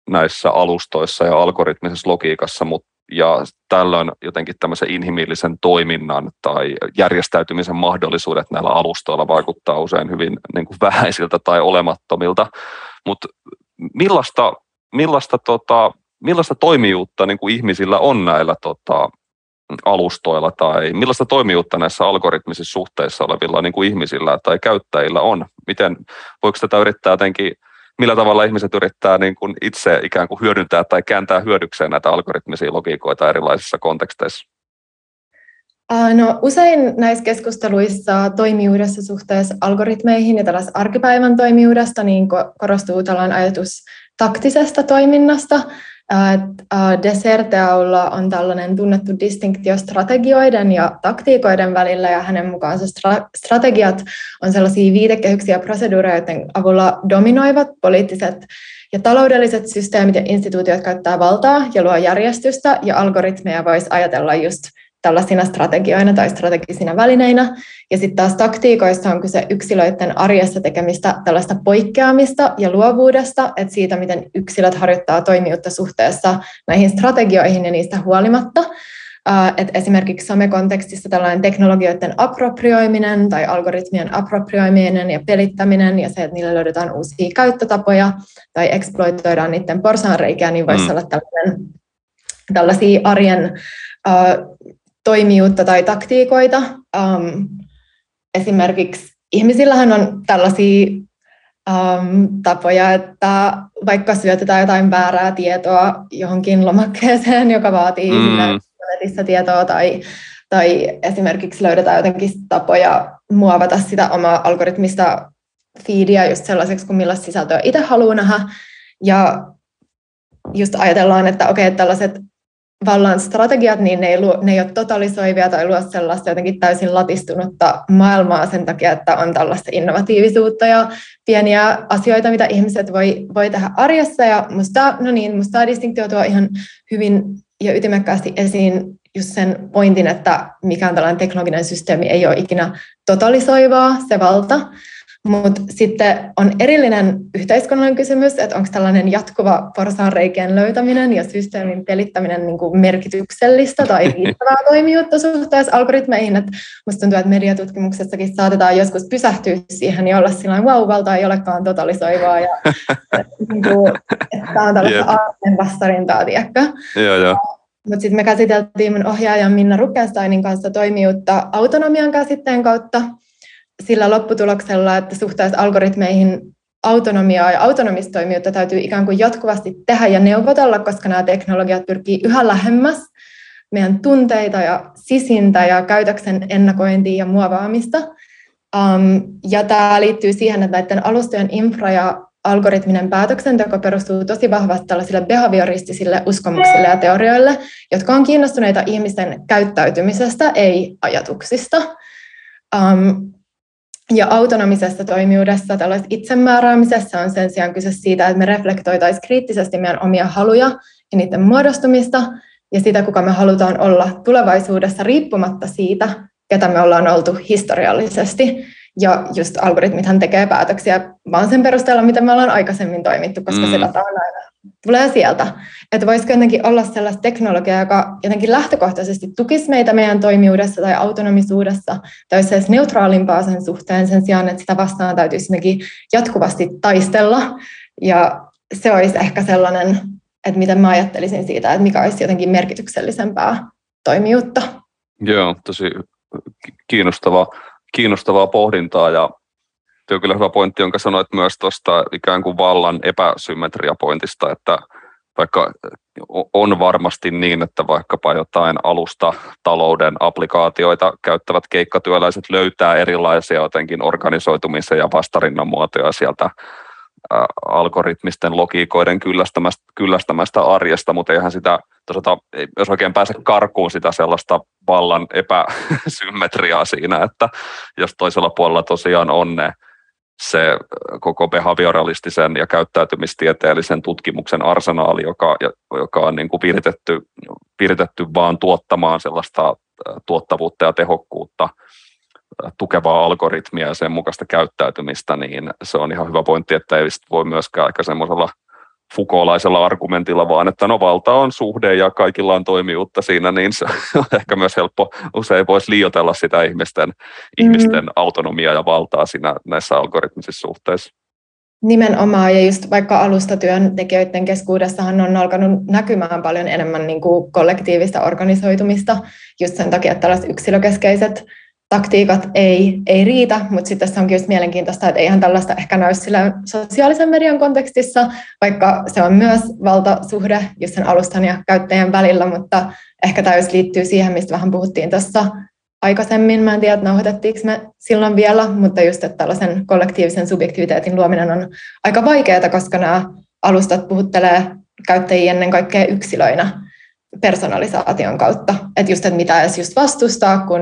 näissä alustoissa ja algoritmisessa logiikassa, mutta ja tällöin jotenkin tämmöisen inhimillisen toiminnan tai järjestäytymisen mahdollisuudet näillä alustoilla vaikuttaa usein hyvin niin kuin vähäisiltä tai olemattomilta, mutta millaista, millaista, tota, millaista toimijuutta niin kuin ihmisillä on näillä tota, alustoilla tai millaista toimijuutta näissä algoritmisissa suhteissa olevilla niin kuin ihmisillä tai käyttäjillä on? Miten, voiko tätä yrittää jotenkin millä tavalla ihmiset yrittää niin kuin itse ikään kuin hyödyntää tai kääntää hyödykseen näitä algoritmisia logiikoita erilaisissa konteksteissa? No, usein näissä keskusteluissa toimijuudessa suhteessa algoritmeihin ja tällaisessa arkipäivän toimijuudesta niin korostuu tällainen ajatus taktisesta toiminnasta, Deserteaulla on tällainen tunnettu distinktio strategioiden ja taktiikoiden välillä, ja hänen mukaansa strategiat on sellaisia viitekehyksiä ja proseduureja, joiden avulla dominoivat poliittiset ja taloudelliset systeemit ja instituutiot käyttää valtaa ja luo järjestystä, ja algoritmeja voisi ajatella just tällaisina strategioina tai strategisina välineinä. Ja sitten taas taktiikoissa on kyse yksilöiden arjessa tekemistä tällaista poikkeamista ja luovuudesta, että siitä, miten yksilöt harjoittaa toimijuutta suhteessa näihin strategioihin ja niistä huolimatta. Et esimerkiksi somekontekstissa tällainen teknologioiden approprioiminen tai algoritmien approprioiminen ja pelittäminen ja se, että niille löydetään uusia käyttötapoja tai exploitoidaan niiden porsaanreikiä, niin voisi mm. olla tällainen, tällaisia arjen toimijuutta tai taktiikoita. Um, esimerkiksi ihmisillähän on tällaisia um, tapoja, että vaikka syötetään jotain väärää tietoa johonkin lomakkeeseen, joka vaatii mm. netissä tietoa, tai, tai esimerkiksi löydetään jotenkin tapoja muovata sitä omaa algoritmista feedia just sellaiseksi kuin millaista sisältöä itse haluaa nähdä. Ja just ajatellaan, että okei, okay, tällaiset vallan strategiat, niin ne ei, luo, ne ei ole totalisoivia tai luo sellaista jotenkin täysin latistunutta maailmaa sen takia, että on tällaista innovatiivisuutta ja pieniä asioita, mitä ihmiset voi, voi tehdä arjessa. Ja musta, no niin, musta tämä distinktio tuo ihan hyvin ja ytimekkäästi esiin just sen pointin, että mikään tällainen teknologinen systeemi ei ole ikinä totalisoivaa, se valta, mutta sitten on erillinen yhteiskunnallinen kysymys, että onko tällainen jatkuva porsaanreikien löytäminen ja systeemin pelittäminen niin kuin merkityksellistä tai riittävää toimijuutta suhteessa algoritmeihin. Et musta tuntuu, että mediatutkimuksessakin saatetaan joskus pysähtyä siihen ja olla sillä wow, valta ei olekaan totalisoivaa ja niin kuin, että tämä on tällaista yep. arven vastarintaa, tiedätkö? Joo, joo. Mutta sitten me käsiteltiin mun ohjaajan Minna Rukensteinin kanssa toimijuutta autonomian käsitteen kautta, sillä lopputuloksella, että suhteessa algoritmeihin autonomiaa ja autonomistoimijuutta täytyy ikään kuin jatkuvasti tehdä ja neuvotella, koska nämä teknologiat pyrkii yhä lähemmäs meidän tunteita ja sisintä ja käytöksen ennakointia ja muovaamista. Um, ja tämä liittyy siihen, että näiden alustojen infra ja algoritminen päätöksenteko perustuu tosi vahvasti tällaisille behavioristisille uskomuksille ja teorioille, jotka on kiinnostuneita ihmisten käyttäytymisestä, ei ajatuksista. Um, ja autonomisessa toimijuudessa, tällaisessa itsemääräämisessä on sen sijaan kyse siitä, että me reflektoitaisiin kriittisesti meidän omia haluja ja niiden muodostumista ja sitä, kuka me halutaan olla tulevaisuudessa riippumatta siitä, ketä me ollaan oltu historiallisesti. Ja just algoritmithan tekee päätöksiä vaan sen perusteella, mitä me ollaan aikaisemmin toimittu, koska mm. se data on aina, tulee sieltä. Että voisiko jotenkin olla sellaista teknologiaa, joka jotenkin lähtökohtaisesti tukisi meitä meidän toimijuudessa tai autonomisuudessa, tai olisi edes neutraalimpaa sen suhteen sen sijaan, että sitä vastaan täytyisi jotenkin jatkuvasti taistella. Ja se olisi ehkä sellainen, että miten mä ajattelisin siitä, että mikä olisi jotenkin merkityksellisempää toimijuutta. Joo, tosi kiinnostava kiinnostavaa pohdintaa ja tuo kyllä hyvä pointti, jonka sanoit myös tuosta ikään kuin vallan epäsymmetriapointista, että vaikka on varmasti niin, että vaikkapa jotain alusta talouden applikaatioita käyttävät keikkatyöläiset löytää erilaisia jotenkin organisoitumisen ja vastarinnan muotoja sieltä algoritmisten logiikoiden kyllästämästä, kyllästämästä arjesta, mutta eihän sitä, tosata, jos oikein pääse karkuun sitä sellaista vallan epäsymmetriaa siinä, että jos toisella puolella tosiaan on ne, se koko behavioralistisen ja käyttäytymistieteellisen tutkimuksen arsenaali, joka, joka on niin kuin viritetty, viritetty vaan tuottamaan sellaista tuottavuutta ja tehokkuutta – tukevaa algoritmia ja sen mukaista käyttäytymistä, niin se on ihan hyvä pointti, että ei voi myöskään aika semmoisella fukolaisella argumentilla, vaan että no valta on suhde ja kaikilla on toimijuutta siinä, niin se on ehkä myös helppo, usein voisi liioitella sitä ihmisten, mm-hmm. ihmisten autonomiaa ja valtaa siinä näissä algoritmisissa suhteissa. Nimenomaan, ja just vaikka alustatyöntekijöiden keskuudessahan on alkanut näkymään paljon enemmän niin kuin kollektiivista organisoitumista, just sen takia, että tällaiset yksilökeskeiset taktiikat ei, ei riitä, mutta sitten tässä onkin just mielenkiintoista, että eihän tällaista ehkä näy sillä sosiaalisen median kontekstissa, vaikka se on myös valtasuhde just sen alustan ja käyttäjän välillä, mutta ehkä tämä liittyy siihen, mistä vähän puhuttiin tuossa aikaisemmin. Mä en tiedä, että nauhoitettiinko me silloin vielä, mutta just, että tällaisen kollektiivisen subjektiviteetin luominen on aika vaikeaa, koska nämä alustat puhuttelee käyttäjiä ennen kaikkea yksilöinä personalisaation kautta. Että just, että mitä edes just vastustaa, kun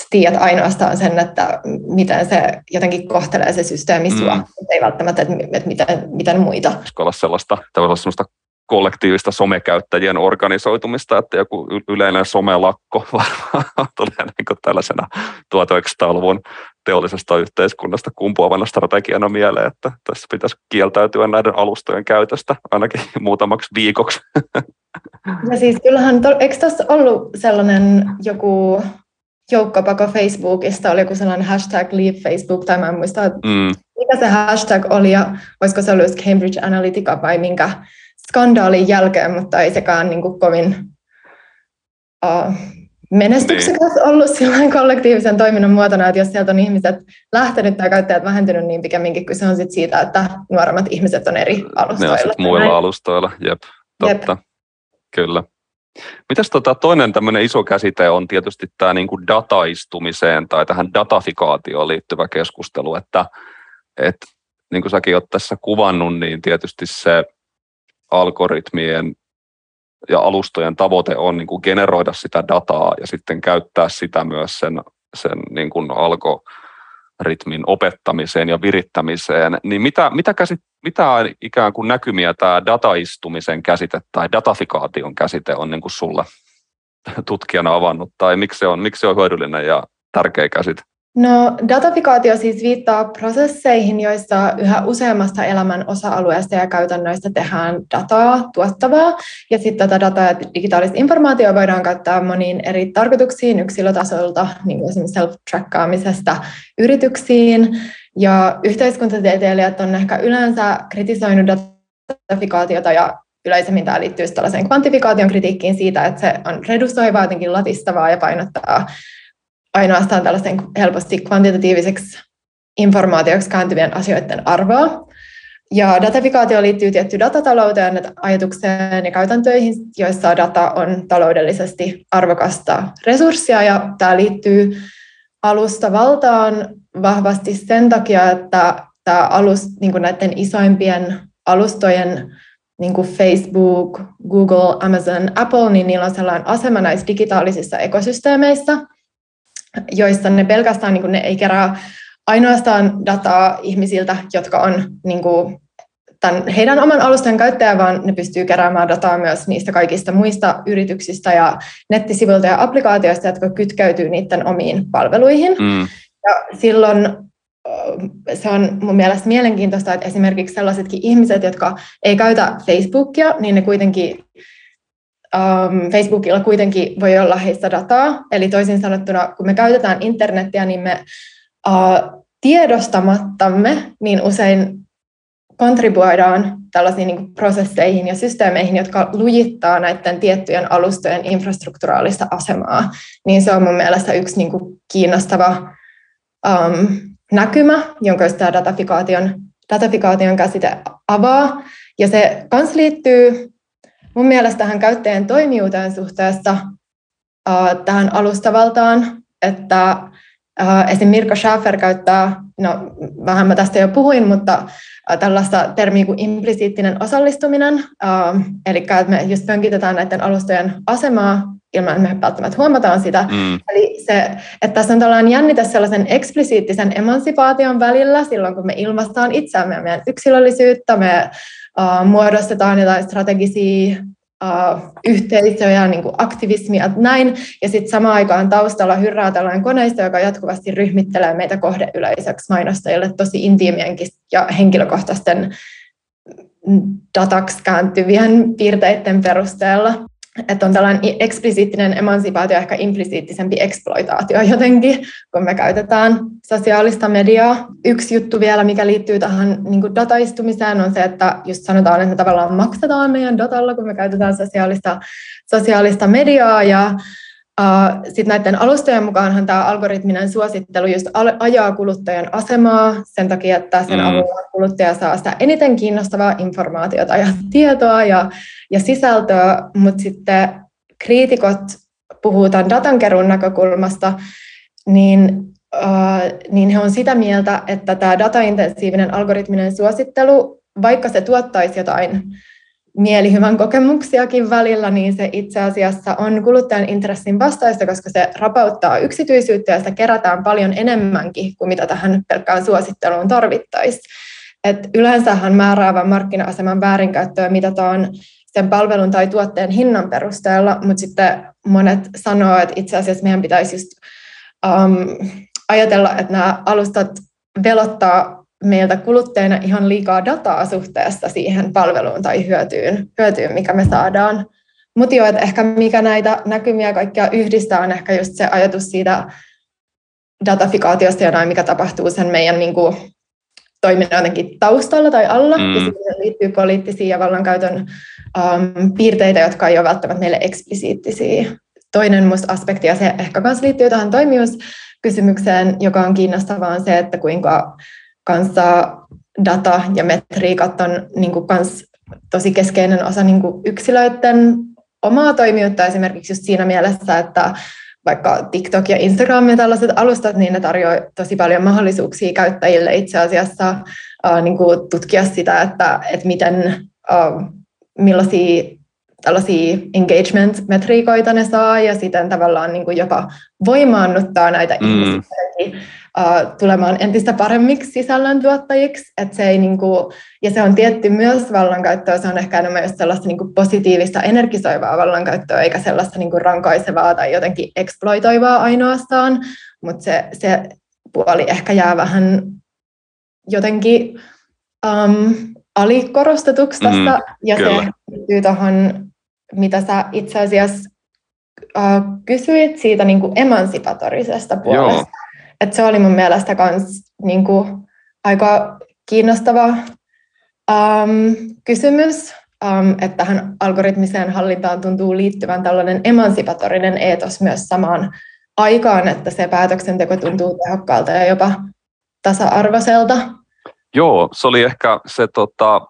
sä tiedät ainoastaan sen, että miten se jotenkin kohtelee se systeemi sua, mm. ei välttämättä, että, että miten, miten muita. olla sellaista, sellaista kollektiivista somekäyttäjien organisoitumista, että joku yleinen somelakko varmaan tulee niin tällaisena 1900-luvun teollisesta yhteiskunnasta kumpuavana strategiana mieleen, että tässä pitäisi kieltäytyä näiden alustojen käytöstä ainakin muutamaksi viikoksi. Ja siis kyllähän, eikö tässä ollut sellainen joku joukkopako Facebookista, oli joku sellainen hashtag leave Facebook, tai mä en muista, mm. mikä se hashtag oli, ja olisiko se ollut Cambridge Analytica vai minkä skandaalin jälkeen, mutta ei sekään niin kuin kovin uh, menestyksekäs niin. ollut silloin kollektiivisen toiminnan muotona, että jos sieltä on ihmiset lähtenyt tai käyttäjät vähentynyt, niin pikemminkin kyse on sit siitä, että nuoremmat ihmiset on eri alustoilla. Ne on muilla alustoilla, jep, totta, jep. Kyllä. Mitäs tota, toinen tämmöinen iso käsite on tietysti tämä niinku dataistumiseen tai tähän datafikaatioon liittyvä keskustelu, että et, niin kuin säkin olet tässä kuvannut, niin tietysti se algoritmien ja alustojen tavoite on niin kuin generoida sitä dataa ja sitten käyttää sitä myös sen, sen niin kuin algoritmin opettamiseen ja virittämiseen, niin mitä, mitä, käsit, mitä ikään kuin näkymiä tämä dataistumisen käsite tai datafikaation käsite on niin kuin sulle tutkijana avannut, tai miksi se on, miksi se on hyödyllinen ja tärkeä käsite? No, datafikaatio siis viittaa prosesseihin, joissa yhä useammasta elämän osa-alueesta ja käytännöistä tehdään dataa tuottavaa. Ja sitten tätä dataa ja digitaalista informaatiota voidaan käyttää moniin eri tarkoituksiin yksilötasolta, niin kuin esimerkiksi self-trackkaamisesta yrityksiin. Ja yhteiskuntatieteilijät on ehkä yleensä kritisoinut datafikaatiota ja yleisemmin tämä liittyy tällaiseen kvantifikaation kritiikkiin siitä, että se on redusoivaa, jotenkin latistavaa ja painottaa ainoastaan tällaisten helposti kvantitatiiviseksi informaatioksi kääntyvien asioiden arvoa. Ja datafikaatio liittyy tietty datatalouteen, ajatukseen ja käytäntöihin, joissa data on taloudellisesti arvokasta resurssia. Ja tämä liittyy alustavaltaan vahvasti sen takia, että tämä alus, niin kuin näiden isoimpien alustojen niin kuin Facebook, Google, Amazon, Apple, niin niillä on sellainen asema näissä digitaalisissa ekosysteemeissä, joissa ne pelkästään niin kuin ne ei kerää ainoastaan dataa ihmisiltä, jotka on niin kuin, tämän heidän oman alustan käyttäjä, vaan ne pystyy keräämään dataa myös niistä kaikista muista yrityksistä ja nettisivuilta ja applikaatioista, jotka kytkeytyy niiden omiin palveluihin. Mm. Ja silloin se on mun mielestä mielenkiintoista, että esimerkiksi sellaisetkin ihmiset, jotka ei käytä Facebookia, niin ne kuitenkin um, Facebookilla kuitenkin voi olla heistä dataa. Eli toisin sanottuna, kun me käytetään internettiä, niin me uh, tiedostamattamme niin usein kontribuoidaan tällaisiin niin prosesseihin ja systeemeihin, jotka lujittaa näiden tiettyjen alustojen infrastrukturaalista asemaa, niin se on mun mielestä yksi niin kuin kiinnostava um, näkymä, jonka tämä datafikaation, datafikaation käsite avaa. Ja se myös liittyy mun mielestä tähän käyttäjän toimijuuteen suhteessa uh, tähän alustavaltaan, että esim. Mirko Schaffer käyttää, no vähän mä tästä jo puhuin, mutta tällaista termiä kuin implisiittinen osallistuminen, eli että me just pönkitetään näiden alustojen asemaa ilman, että me välttämättä huomataan sitä. Mm. Eli se, että tässä on tällainen jännite sellaisen eksplisiittisen emansipaation välillä silloin, kun me ilmaistaan itseämme ja meidän yksilöllisyyttä, me muodostetaan jotain strategisia uh, yhteisöjä, niin kuin aktivismia, näin, ja sitten samaan aikaan taustalla hyrrää tällainen koneisto, joka jatkuvasti ryhmittelee meitä kohdeyleisöksi mainostajille tosi intiimienkin ja henkilökohtaisten dataksi kääntyvien piirteiden perusteella että on tällainen eksplisiittinen emansipaatio, ehkä implisiittisempi eksploitaatio jotenkin, kun me käytetään sosiaalista mediaa. Yksi juttu vielä, mikä liittyy tähän niin dataistumiseen, on se, että just sanotaan, että me tavallaan maksetaan meidän datalla, kun me käytetään sosiaalista, sosiaalista mediaa, ja Uh, Sitten näiden alustojen mukaanhan tämä algoritminen suosittelu just ajaa kuluttajan asemaa sen takia, että sen mm. avulla kuluttaja saa sitä eniten kiinnostavaa informaatiota ja tietoa ja, ja sisältöä, mutta sitten kriitikot puhuu tämän datankeruun näkökulmasta, niin, uh, niin he on sitä mieltä, että tämä dataintensiivinen algoritminen suosittelu, vaikka se tuottaisi jotain mielihyvän kokemuksiakin välillä, niin se itse asiassa on kuluttajan intressin vastaista, koska se rapauttaa yksityisyyttä ja sitä kerätään paljon enemmänkin kuin mitä tähän pelkkään suositteluun tarvittaisiin. Et yleensähän määräävän markkina-aseman väärinkäyttöä mitataan sen palvelun tai tuotteen hinnan perusteella, mutta sitten monet sanoo, että itse asiassa meidän pitäisi just um, ajatella, että nämä alustat velottaa meiltä kuluttajina ihan liikaa dataa suhteessa siihen palveluun tai hyötyyn, hyötyyn mikä me saadaan. Mutta joo, että ehkä mikä näitä näkymiä kaikkia yhdistää, on ehkä just se ajatus siitä datafikaatiosta ja näin, mikä tapahtuu sen meidän niin kuin, toiminnan jotenkin taustalla tai alla, mm. ja siihen liittyy poliittisia ja vallankäytön um, piirteitä, jotka ei ole välttämättä meille eksplisiittisiä. Toinen musta aspekti, ja se ehkä myös liittyy tähän toimijuuskysymykseen, joka on kiinnostavaa, on se, että kuinka kanssa data ja metriikat on niin kuin kans tosi keskeinen osa niin kuin yksilöiden omaa toimijuutta esimerkiksi just siinä mielessä, että vaikka TikTok ja Instagram ja tällaiset alustat, niin ne tarjoavat tosi paljon mahdollisuuksia käyttäjille itse asiassa uh, niin kuin tutkia sitä, että, että miten, uh, millaisia tällaisia engagement-metriikoita ne saa ja sitten tavallaan niin kuin jopa voimaannuttaa näitä mm. ihmisiä uh, tulemaan entistä paremmiksi sisällöntuottajiksi. Et se ei, niin kuin, ja se on tietty myös vallankäyttöä, se on ehkä enemmän just sellaista niin kuin positiivista, energisoivaa vallankäyttöä, eikä sellaista niin kuin rankaisevaa tai jotenkin exploitoivaa ainoastaan, mutta se, se puoli ehkä jää vähän jotenkin um, alikorostetuksi tässä, mm, ja kyllä. se liittyy tuohon, mitä sä itse asiassa uh, kysyit siitä niin kuin emansipatorisesta puolesta. Joo. Et se oli mun mielestä myös niin kuin, aika kiinnostava um, kysymys, um, että tähän algoritmiseen hallintaan tuntuu liittyvän tällainen emansipatorinen eetos myös samaan aikaan, että se päätöksenteko tuntuu tehokkaalta ja jopa tasa-arvoiselta. Joo, se oli ehkä se, tota,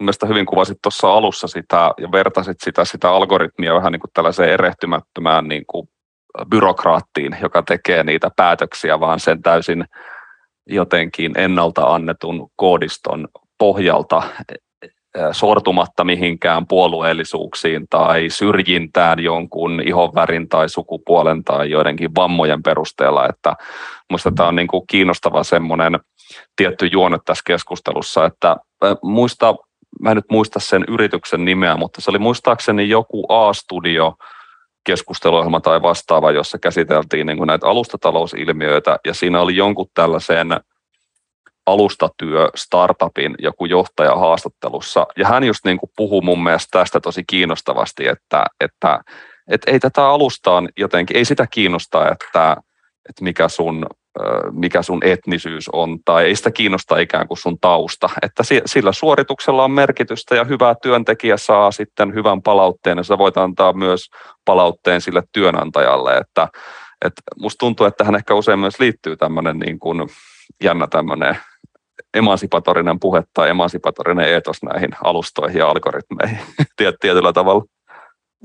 mielestäni hyvin kuvasit tuossa alussa sitä ja vertasit sitä, sitä algoritmia vähän niin kuin tällaiseen erehtymättömään niin kuin byrokraattiin, joka tekee niitä päätöksiä, vaan sen täysin jotenkin ennalta annetun koodiston pohjalta sortumatta mihinkään puolueellisuuksiin tai syrjintään jonkun ihonvärin tai sukupuolen tai joidenkin vammojen perusteella. Että minusta tämä on niin kuin kiinnostava semmoinen tietty juone tässä keskustelussa, että muista, mä en nyt muista sen yrityksen nimeä, mutta se oli muistaakseni joku A-studio, keskusteluohjelma tai vastaava, jossa käsiteltiin niin kuin näitä alustatalousilmiöitä, ja siinä oli jonkun tällaisen alustatyö startupin joku johtaja haastattelussa, ja hän just niin kuin puhuu mun mielestä tästä tosi kiinnostavasti, että, että, että ei tätä alustaan jotenkin, ei sitä kiinnosta, että, että mikä sun mikä sun etnisyys on, tai ei sitä kiinnosta ikään kuin sun tausta. Että sillä suorituksella on merkitystä ja hyvä työntekijä saa sitten hyvän palautteen ja sä voit antaa myös palautteen sille työnantajalle. Että, että musta tuntuu, että tähän ehkä usein myös liittyy tämmöinen niin kuin jännä tämmöinen emansipatorinen puhe tai emansipatorinen eetos näihin alustoihin ja algoritmeihin tietyllä tavalla.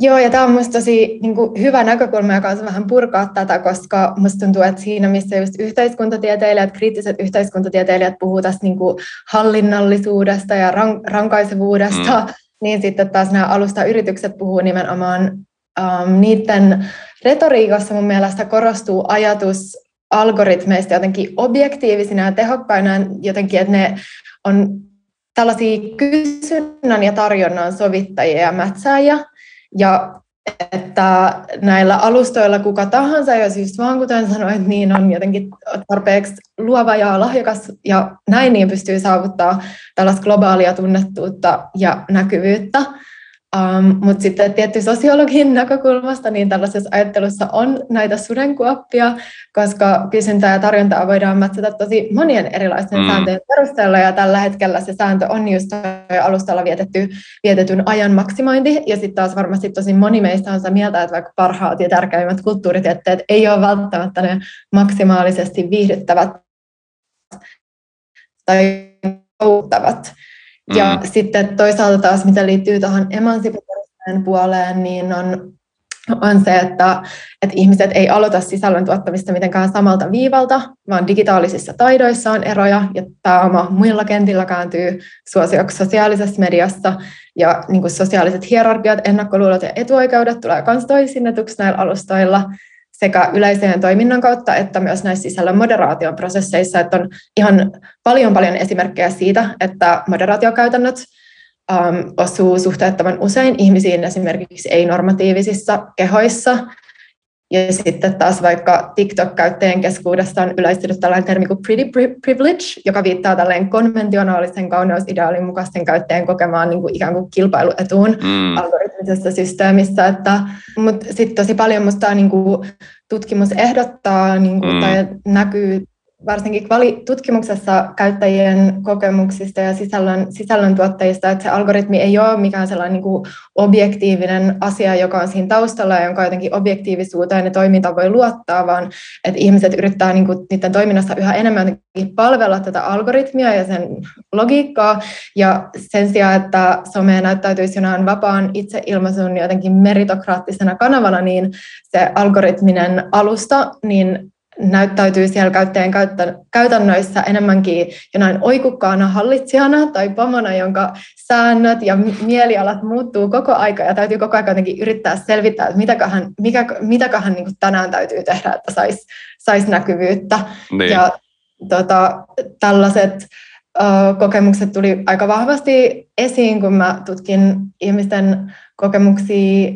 Joo, ja tämä on minusta tosi niin kuin, hyvä näkökulma, joka on vähän purkaa tätä, koska minusta tuntuu, että siinä, missä just yhteiskuntatieteilijät, kriittiset yhteiskuntatieteilijät puhuu tästä niin kuin, hallinnallisuudesta ja rank- rankaisevuudesta, mm. niin sitten taas nämä alustayritykset puhuu nimenomaan um, niiden retoriikassa mun mielestä korostuu ajatus algoritmeista jotenkin objektiivisina ja tehokkaina jotenkin, että ne on tällaisia kysynnän ja tarjonnan sovittajia ja mätsääjiä, ja että näillä alustoilla kuka tahansa, jos just vaan kuten sanoit, niin on jotenkin tarpeeksi luova ja lahjakas ja näin niin pystyy saavuttaa tällaista globaalia tunnettuutta ja näkyvyyttä. Um, Mutta sitten tietty sosiologin näkökulmasta, niin tällaisessa ajattelussa on näitä sudenkuoppia, koska kysyntää ja tarjontaa voidaan mätsätä tosi monien erilaisten mm. sääntöjen perusteella, ja tällä hetkellä se sääntö on just alustalla vietetty, vietetyn ajan maksimointi, ja sitten taas varmasti tosi moni meistä on sitä mieltä, että vaikka parhaat ja tärkeimmät kulttuuritieteet ei ole välttämättä ne maksimaalisesti viihdyttävät tai kouluttavat. Ja mm. sitten toisaalta taas, mitä liittyy tuohon emansipatoriseen puoleen, niin on, on se, että, että ihmiset ei aloita sisällön tuottamista mitenkään samalta viivalta, vaan digitaalisissa taidoissa on eroja, ja pääoma muilla kentillä kääntyy suosioksi sosiaalisessa mediassa, ja niin kuin sosiaaliset hierarkiat, ennakkoluulot ja etuoikeudet tulee myös toisinnetuksi näillä alustoilla, sekä yleiseen toiminnan kautta että myös näissä sisällön moderaation prosesseissa, että on ihan paljon paljon esimerkkejä siitä, että moderaatiokäytännöt um, osuu suhteettoman usein ihmisiin esimerkiksi ei-normatiivisissa kehoissa, ja sitten taas vaikka TikTok-käyttäjien keskuudessa on yleistynyt tällainen termi kuin pretty privilege, joka viittaa tällainen konventionaalisen kauneusideaalin mukaisten käyttäjien kokemaan niin kuin ikään kuin kilpailuetuun mm. algoritmisessa systeemissä. Että, mutta sitten tosi paljon musta niin kuin tutkimus ehdottaa niin kuin, mm. tai näkyy varsinkin tutkimuksessa käyttäjien kokemuksista ja sisällön, sisällöntuottajista, että se algoritmi ei ole mikään sellainen niin kuin objektiivinen asia, joka on siinä taustalla ja jonka jotenkin objektiivisuuteen ja toiminta voi luottaa, vaan että ihmiset yrittää niin kuin, niiden toiminnassa yhä enemmän palvella tätä algoritmia ja sen logiikkaa, ja sen sijaan, että some näyttäytyisi jonain vapaan itseilmaisun jotenkin meritokraattisena kanavana, niin se algoritminen alusta, niin näyttäytyy siellä käyttäjän käytännöissä enemmänkin jonain oikukkaana hallitsijana tai pomona, jonka säännöt ja mielialat muuttuu koko aika ja täytyy koko ajan jotenkin yrittää selvittää, että mitäköhän, mikä, mitäköhän niin tänään täytyy tehdä, että saisi sais näkyvyyttä. Niin. Ja tota, tällaiset kokemukset tuli aika vahvasti esiin, kun mä tutkin ihmisten kokemuksia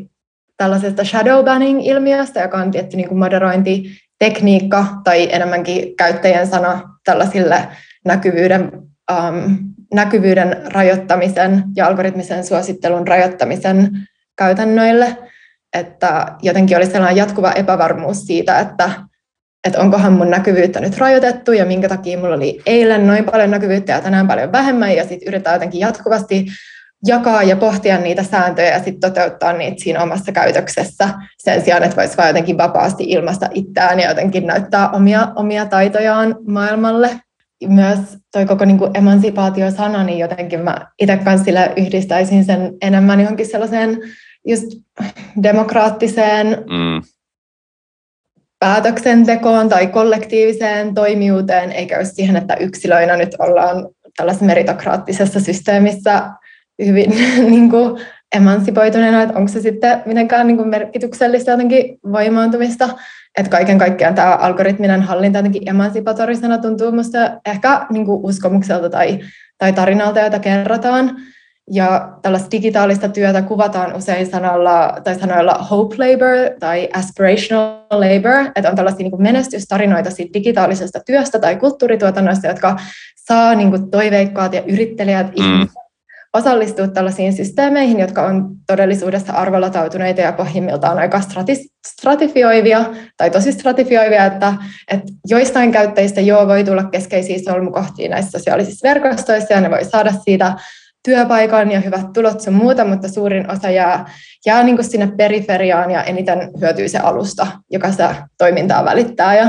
tällaisesta shadow banning-ilmiöstä, joka on tietty niin kuin moderointi tekniikka tai enemmänkin käyttäjän sana tällaisille näkyvyyden, um, näkyvyyden rajoittamisen ja algoritmisen suosittelun rajoittamisen käytännöille, että jotenkin oli sellainen jatkuva epävarmuus siitä, että, että onkohan mun näkyvyyttä nyt rajoitettu ja minkä takia mulla oli eilen noin paljon näkyvyyttä ja tänään paljon vähemmän. Ja sitten yritetään jotenkin jatkuvasti jakaa ja pohtia niitä sääntöjä ja sitten toteuttaa niitä siinä omassa käytöksessä sen sijaan, että voisi vain jotenkin vapaasti ilmaista itseään ja jotenkin näyttää omia, omia taitojaan maailmalle. Myös toi koko niin emansipaatio-sana, niin jotenkin mä itse kanssa yhdistäisin sen enemmän johonkin sellaiseen just demokraattiseen mm. päätöksentekoon tai kollektiiviseen toimijuuteen, eikä just siihen, että yksilöinä nyt ollaan tällaisessa meritokraattisessa systeemissä hyvin niin kuin, emansipoituneena, että onko se sitten mitenkään niin kuin merkityksellistä jotenkin voimaantumista. Että kaiken kaikkiaan tämä algoritminen hallinta jotenkin emansipatorisena tuntuu minusta ehkä niin kuin uskomukselta tai, tai tarinalta, jota kerrotaan. Ja tällaista digitaalista työtä kuvataan usein sanalla, tai sanoilla hope labor tai aspirational labor, että on tällaisia niin menestystarinoita siitä digitaalisesta työstä tai kulttuurituotannosta, jotka saa niin kuin toiveikkaat ja yrittelijät mm. ihmiset osallistua tällaisiin systeemeihin, jotka on todellisuudessa arvolatautuneita ja pohjimmiltaan aika stratifioivia tai tosi stratifioivia, että, että joistain käyttäjistä joo voi tulla keskeisiä solmukohtia näissä sosiaalisissa verkostoissa ja ne voi saada siitä työpaikan ja hyvät tulot sun muuta, mutta suurin osa jää, jää niin kuin sinne periferiaan ja eniten hyötyy se alusta, joka sitä toimintaa välittää ja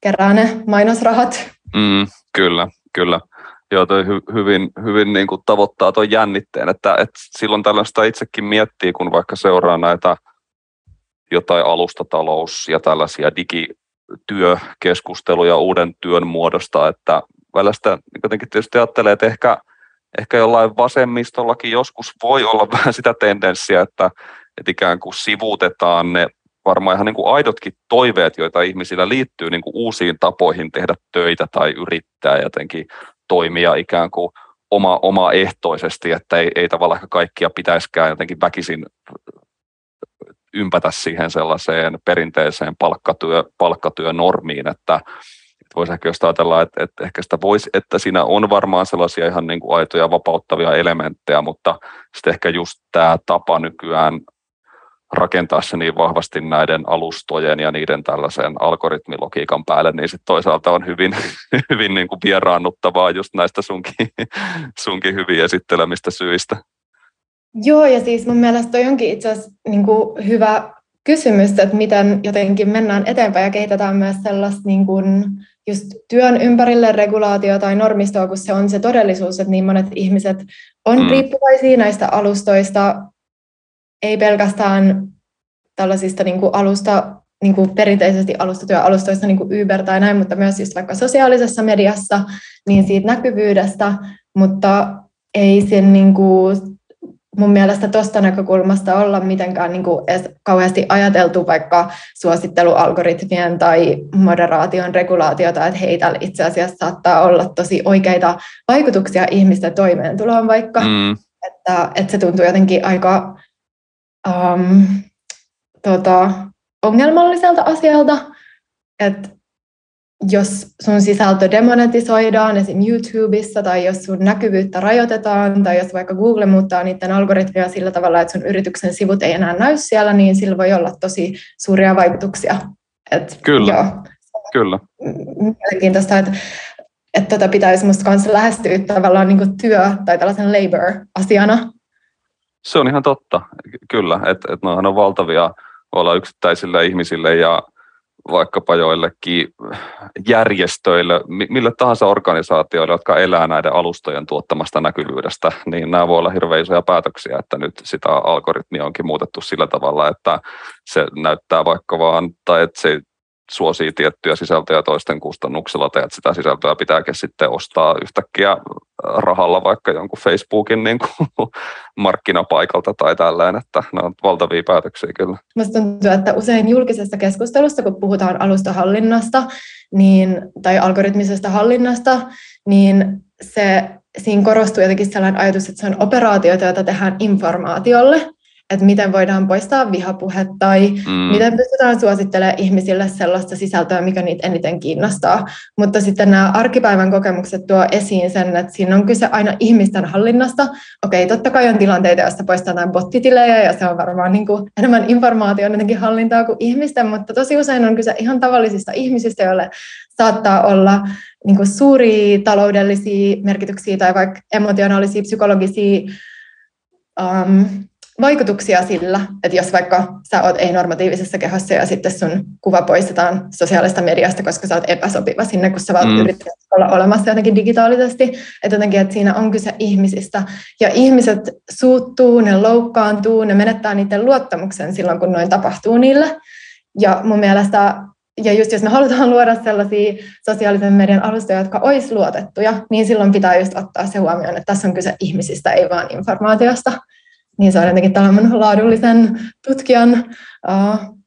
kerää ne mainosrahat. Mm, kyllä, kyllä. Joo, toi hy, hyvin, hyvin niin kuin tavoittaa tuon jännitteen, että, että silloin tällaista itsekin miettii, kun vaikka seuraa näitä jotain alustatalous- ja tällaisia digityökeskusteluja uuden työn muodosta, että välillä sitä jotenkin tietysti ajattelee, että ehkä, ehkä jollain vasemmistollakin joskus voi olla vähän sitä tendenssiä, että, että ikään kuin sivuutetaan ne varmaan ihan niin kuin aidotkin toiveet, joita ihmisillä liittyy niin kuin uusiin tapoihin tehdä töitä tai yrittää jotenkin toimia ikään kuin oma, omaehtoisesti, että ei, ei tavallaan kaikkia pitäisikään jotenkin väkisin ympätä siihen sellaiseen perinteiseen palkkatyö, palkkatyönormiin, että, että voisi ehkä just ajatella, että, että ehkä sitä voisi, että siinä on varmaan sellaisia ihan niin kuin aitoja vapauttavia elementtejä, mutta sitten ehkä just tämä tapa nykyään rakentaa se niin vahvasti näiden alustojen ja niiden tällaisen algoritmilogiikan päälle, niin sitten toisaalta on hyvin, hyvin niin kuin vieraannuttavaa just näistä sunkin, sunkin hyvin esittelemistä syistä. Joo, ja siis mun mielestä toi onkin itse asiassa niin kuin hyvä kysymys, että miten jotenkin mennään eteenpäin ja kehitetään myös sellaista niin kuin just työn ympärille regulaatio tai normistoa, kun se on se todellisuus, että niin monet ihmiset on mm. riippuvaisia näistä alustoista ei pelkästään tällaisista niin kuin alusta, niin kuin perinteisesti alustatyöalustoista, niin kuin Uber tai näin, mutta myös just vaikka sosiaalisessa mediassa, niin siitä näkyvyydestä, mutta ei sen niin kuin, mun mielestä tuosta näkökulmasta olla mitenkään niin kuin edes kauheasti ajateltu vaikka suosittelualgoritmien tai moderaation regulaatiota, että heitä itse asiassa saattaa olla tosi oikeita vaikutuksia ihmisten toimeentuloon vaikka, mm. että, että se tuntuu jotenkin aika um, tota, ongelmalliselta asialta, että jos sun sisältö demonetisoidaan esim. YouTubessa tai jos sun näkyvyyttä rajoitetaan tai jos vaikka Google muuttaa niiden algoritmia sillä tavalla, että sun yrityksen sivut ei enää näy siellä, niin sillä voi olla tosi suuria vaikutuksia. Et, Kyllä, joo, kyllä. Mielenkiintoista, että, että tätä pitäisi musta kanssa lähestyä tavallaan niin työ- tai tällaisen labor-asiana, se on ihan totta, kyllä, että et noihan on valtavia olla yksittäisille ihmisille ja vaikkapa joillekin järjestöille, mille tahansa organisaatioille, jotka elää näiden alustojen tuottamasta näkyvyydestä, niin nämä voi olla hirveän isoja päätöksiä, että nyt sitä algoritmia onkin muutettu sillä tavalla, että se näyttää vaikka vaan, tai että se suosii tiettyjä sisältöjä toisten kustannuksella, tai että sitä sisältöä pitääkin sitten ostaa yhtäkkiä rahalla vaikka jonkun Facebookin niin kuin markkinapaikalta tai tällainen, että ne on valtavia päätöksiä kyllä. Minusta tuntuu, että usein julkisessa keskustelussa, kun puhutaan alustahallinnasta niin, tai algoritmisesta hallinnasta, niin se, siinä korostuu jotenkin sellainen ajatus, että se on operaatioita, joita tehdään informaatiolle, että miten voidaan poistaa vihapuhe tai mm. miten pystytään suosittelemaan ihmisille sellaista sisältöä, mikä niitä eniten kiinnostaa. Mutta sitten nämä arkipäivän kokemukset tuo esiin sen, että siinä on kyse aina ihmisten hallinnasta. Okei, totta kai on tilanteita, joissa poistetaan bottitilejä ja se on varmaan niin kuin enemmän informaation jotenkin hallintaa kuin ihmisten, mutta tosi usein on kyse ihan tavallisista ihmisistä, joille saattaa olla niin kuin suuria taloudellisia merkityksiä tai vaikka emotionaalisia, psykologisia um, vaikutuksia sillä, että jos vaikka sä oot ei-normatiivisessa kehossa ja sitten sun kuva poistetaan sosiaalista mediasta, koska sä oot epäsopiva sinne, kun sä vaan mm. yrität olla olemassa jotenkin digitaalisesti, että jotenkin, että siinä on kyse ihmisistä. Ja ihmiset suuttuu, ne loukkaantuu, ne menettää niiden luottamuksen silloin, kun noin tapahtuu niille. Ja mun mielestä ja just jos me halutaan luoda sellaisia sosiaalisen median alustoja, jotka olisi luotettuja, niin silloin pitää just ottaa se huomioon, että tässä on kyse ihmisistä, ei vaan informaatiosta. Niin se on jotenkin tällainen laadullisen tutkijan uh,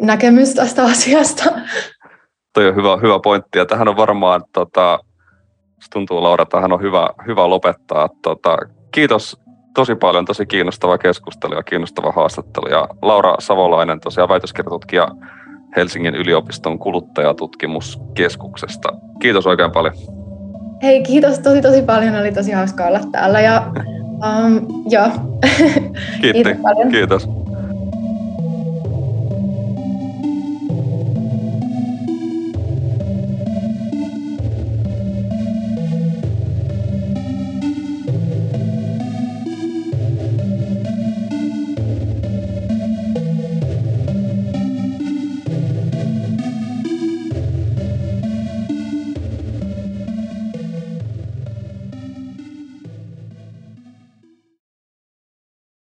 näkemys tästä asiasta. Toi on hyvä, hyvä pointti, ja tähän on varmaan, tota, tuntuu Laura, tähän on hyvä, hyvä lopettaa. Tota, kiitos tosi paljon, tosi kiinnostava keskustelu ja kiinnostava haastattelu. Ja Laura Savolainen, tosiaan väitöskirjatutkija Helsingin yliopiston kuluttajatutkimuskeskuksesta. Kiitos oikein paljon. Hei, kiitos tosi tosi paljon. Oli tosi hauska olla täällä. Ja, um, joo. Kiitti. kiitos paljon. Kiitos.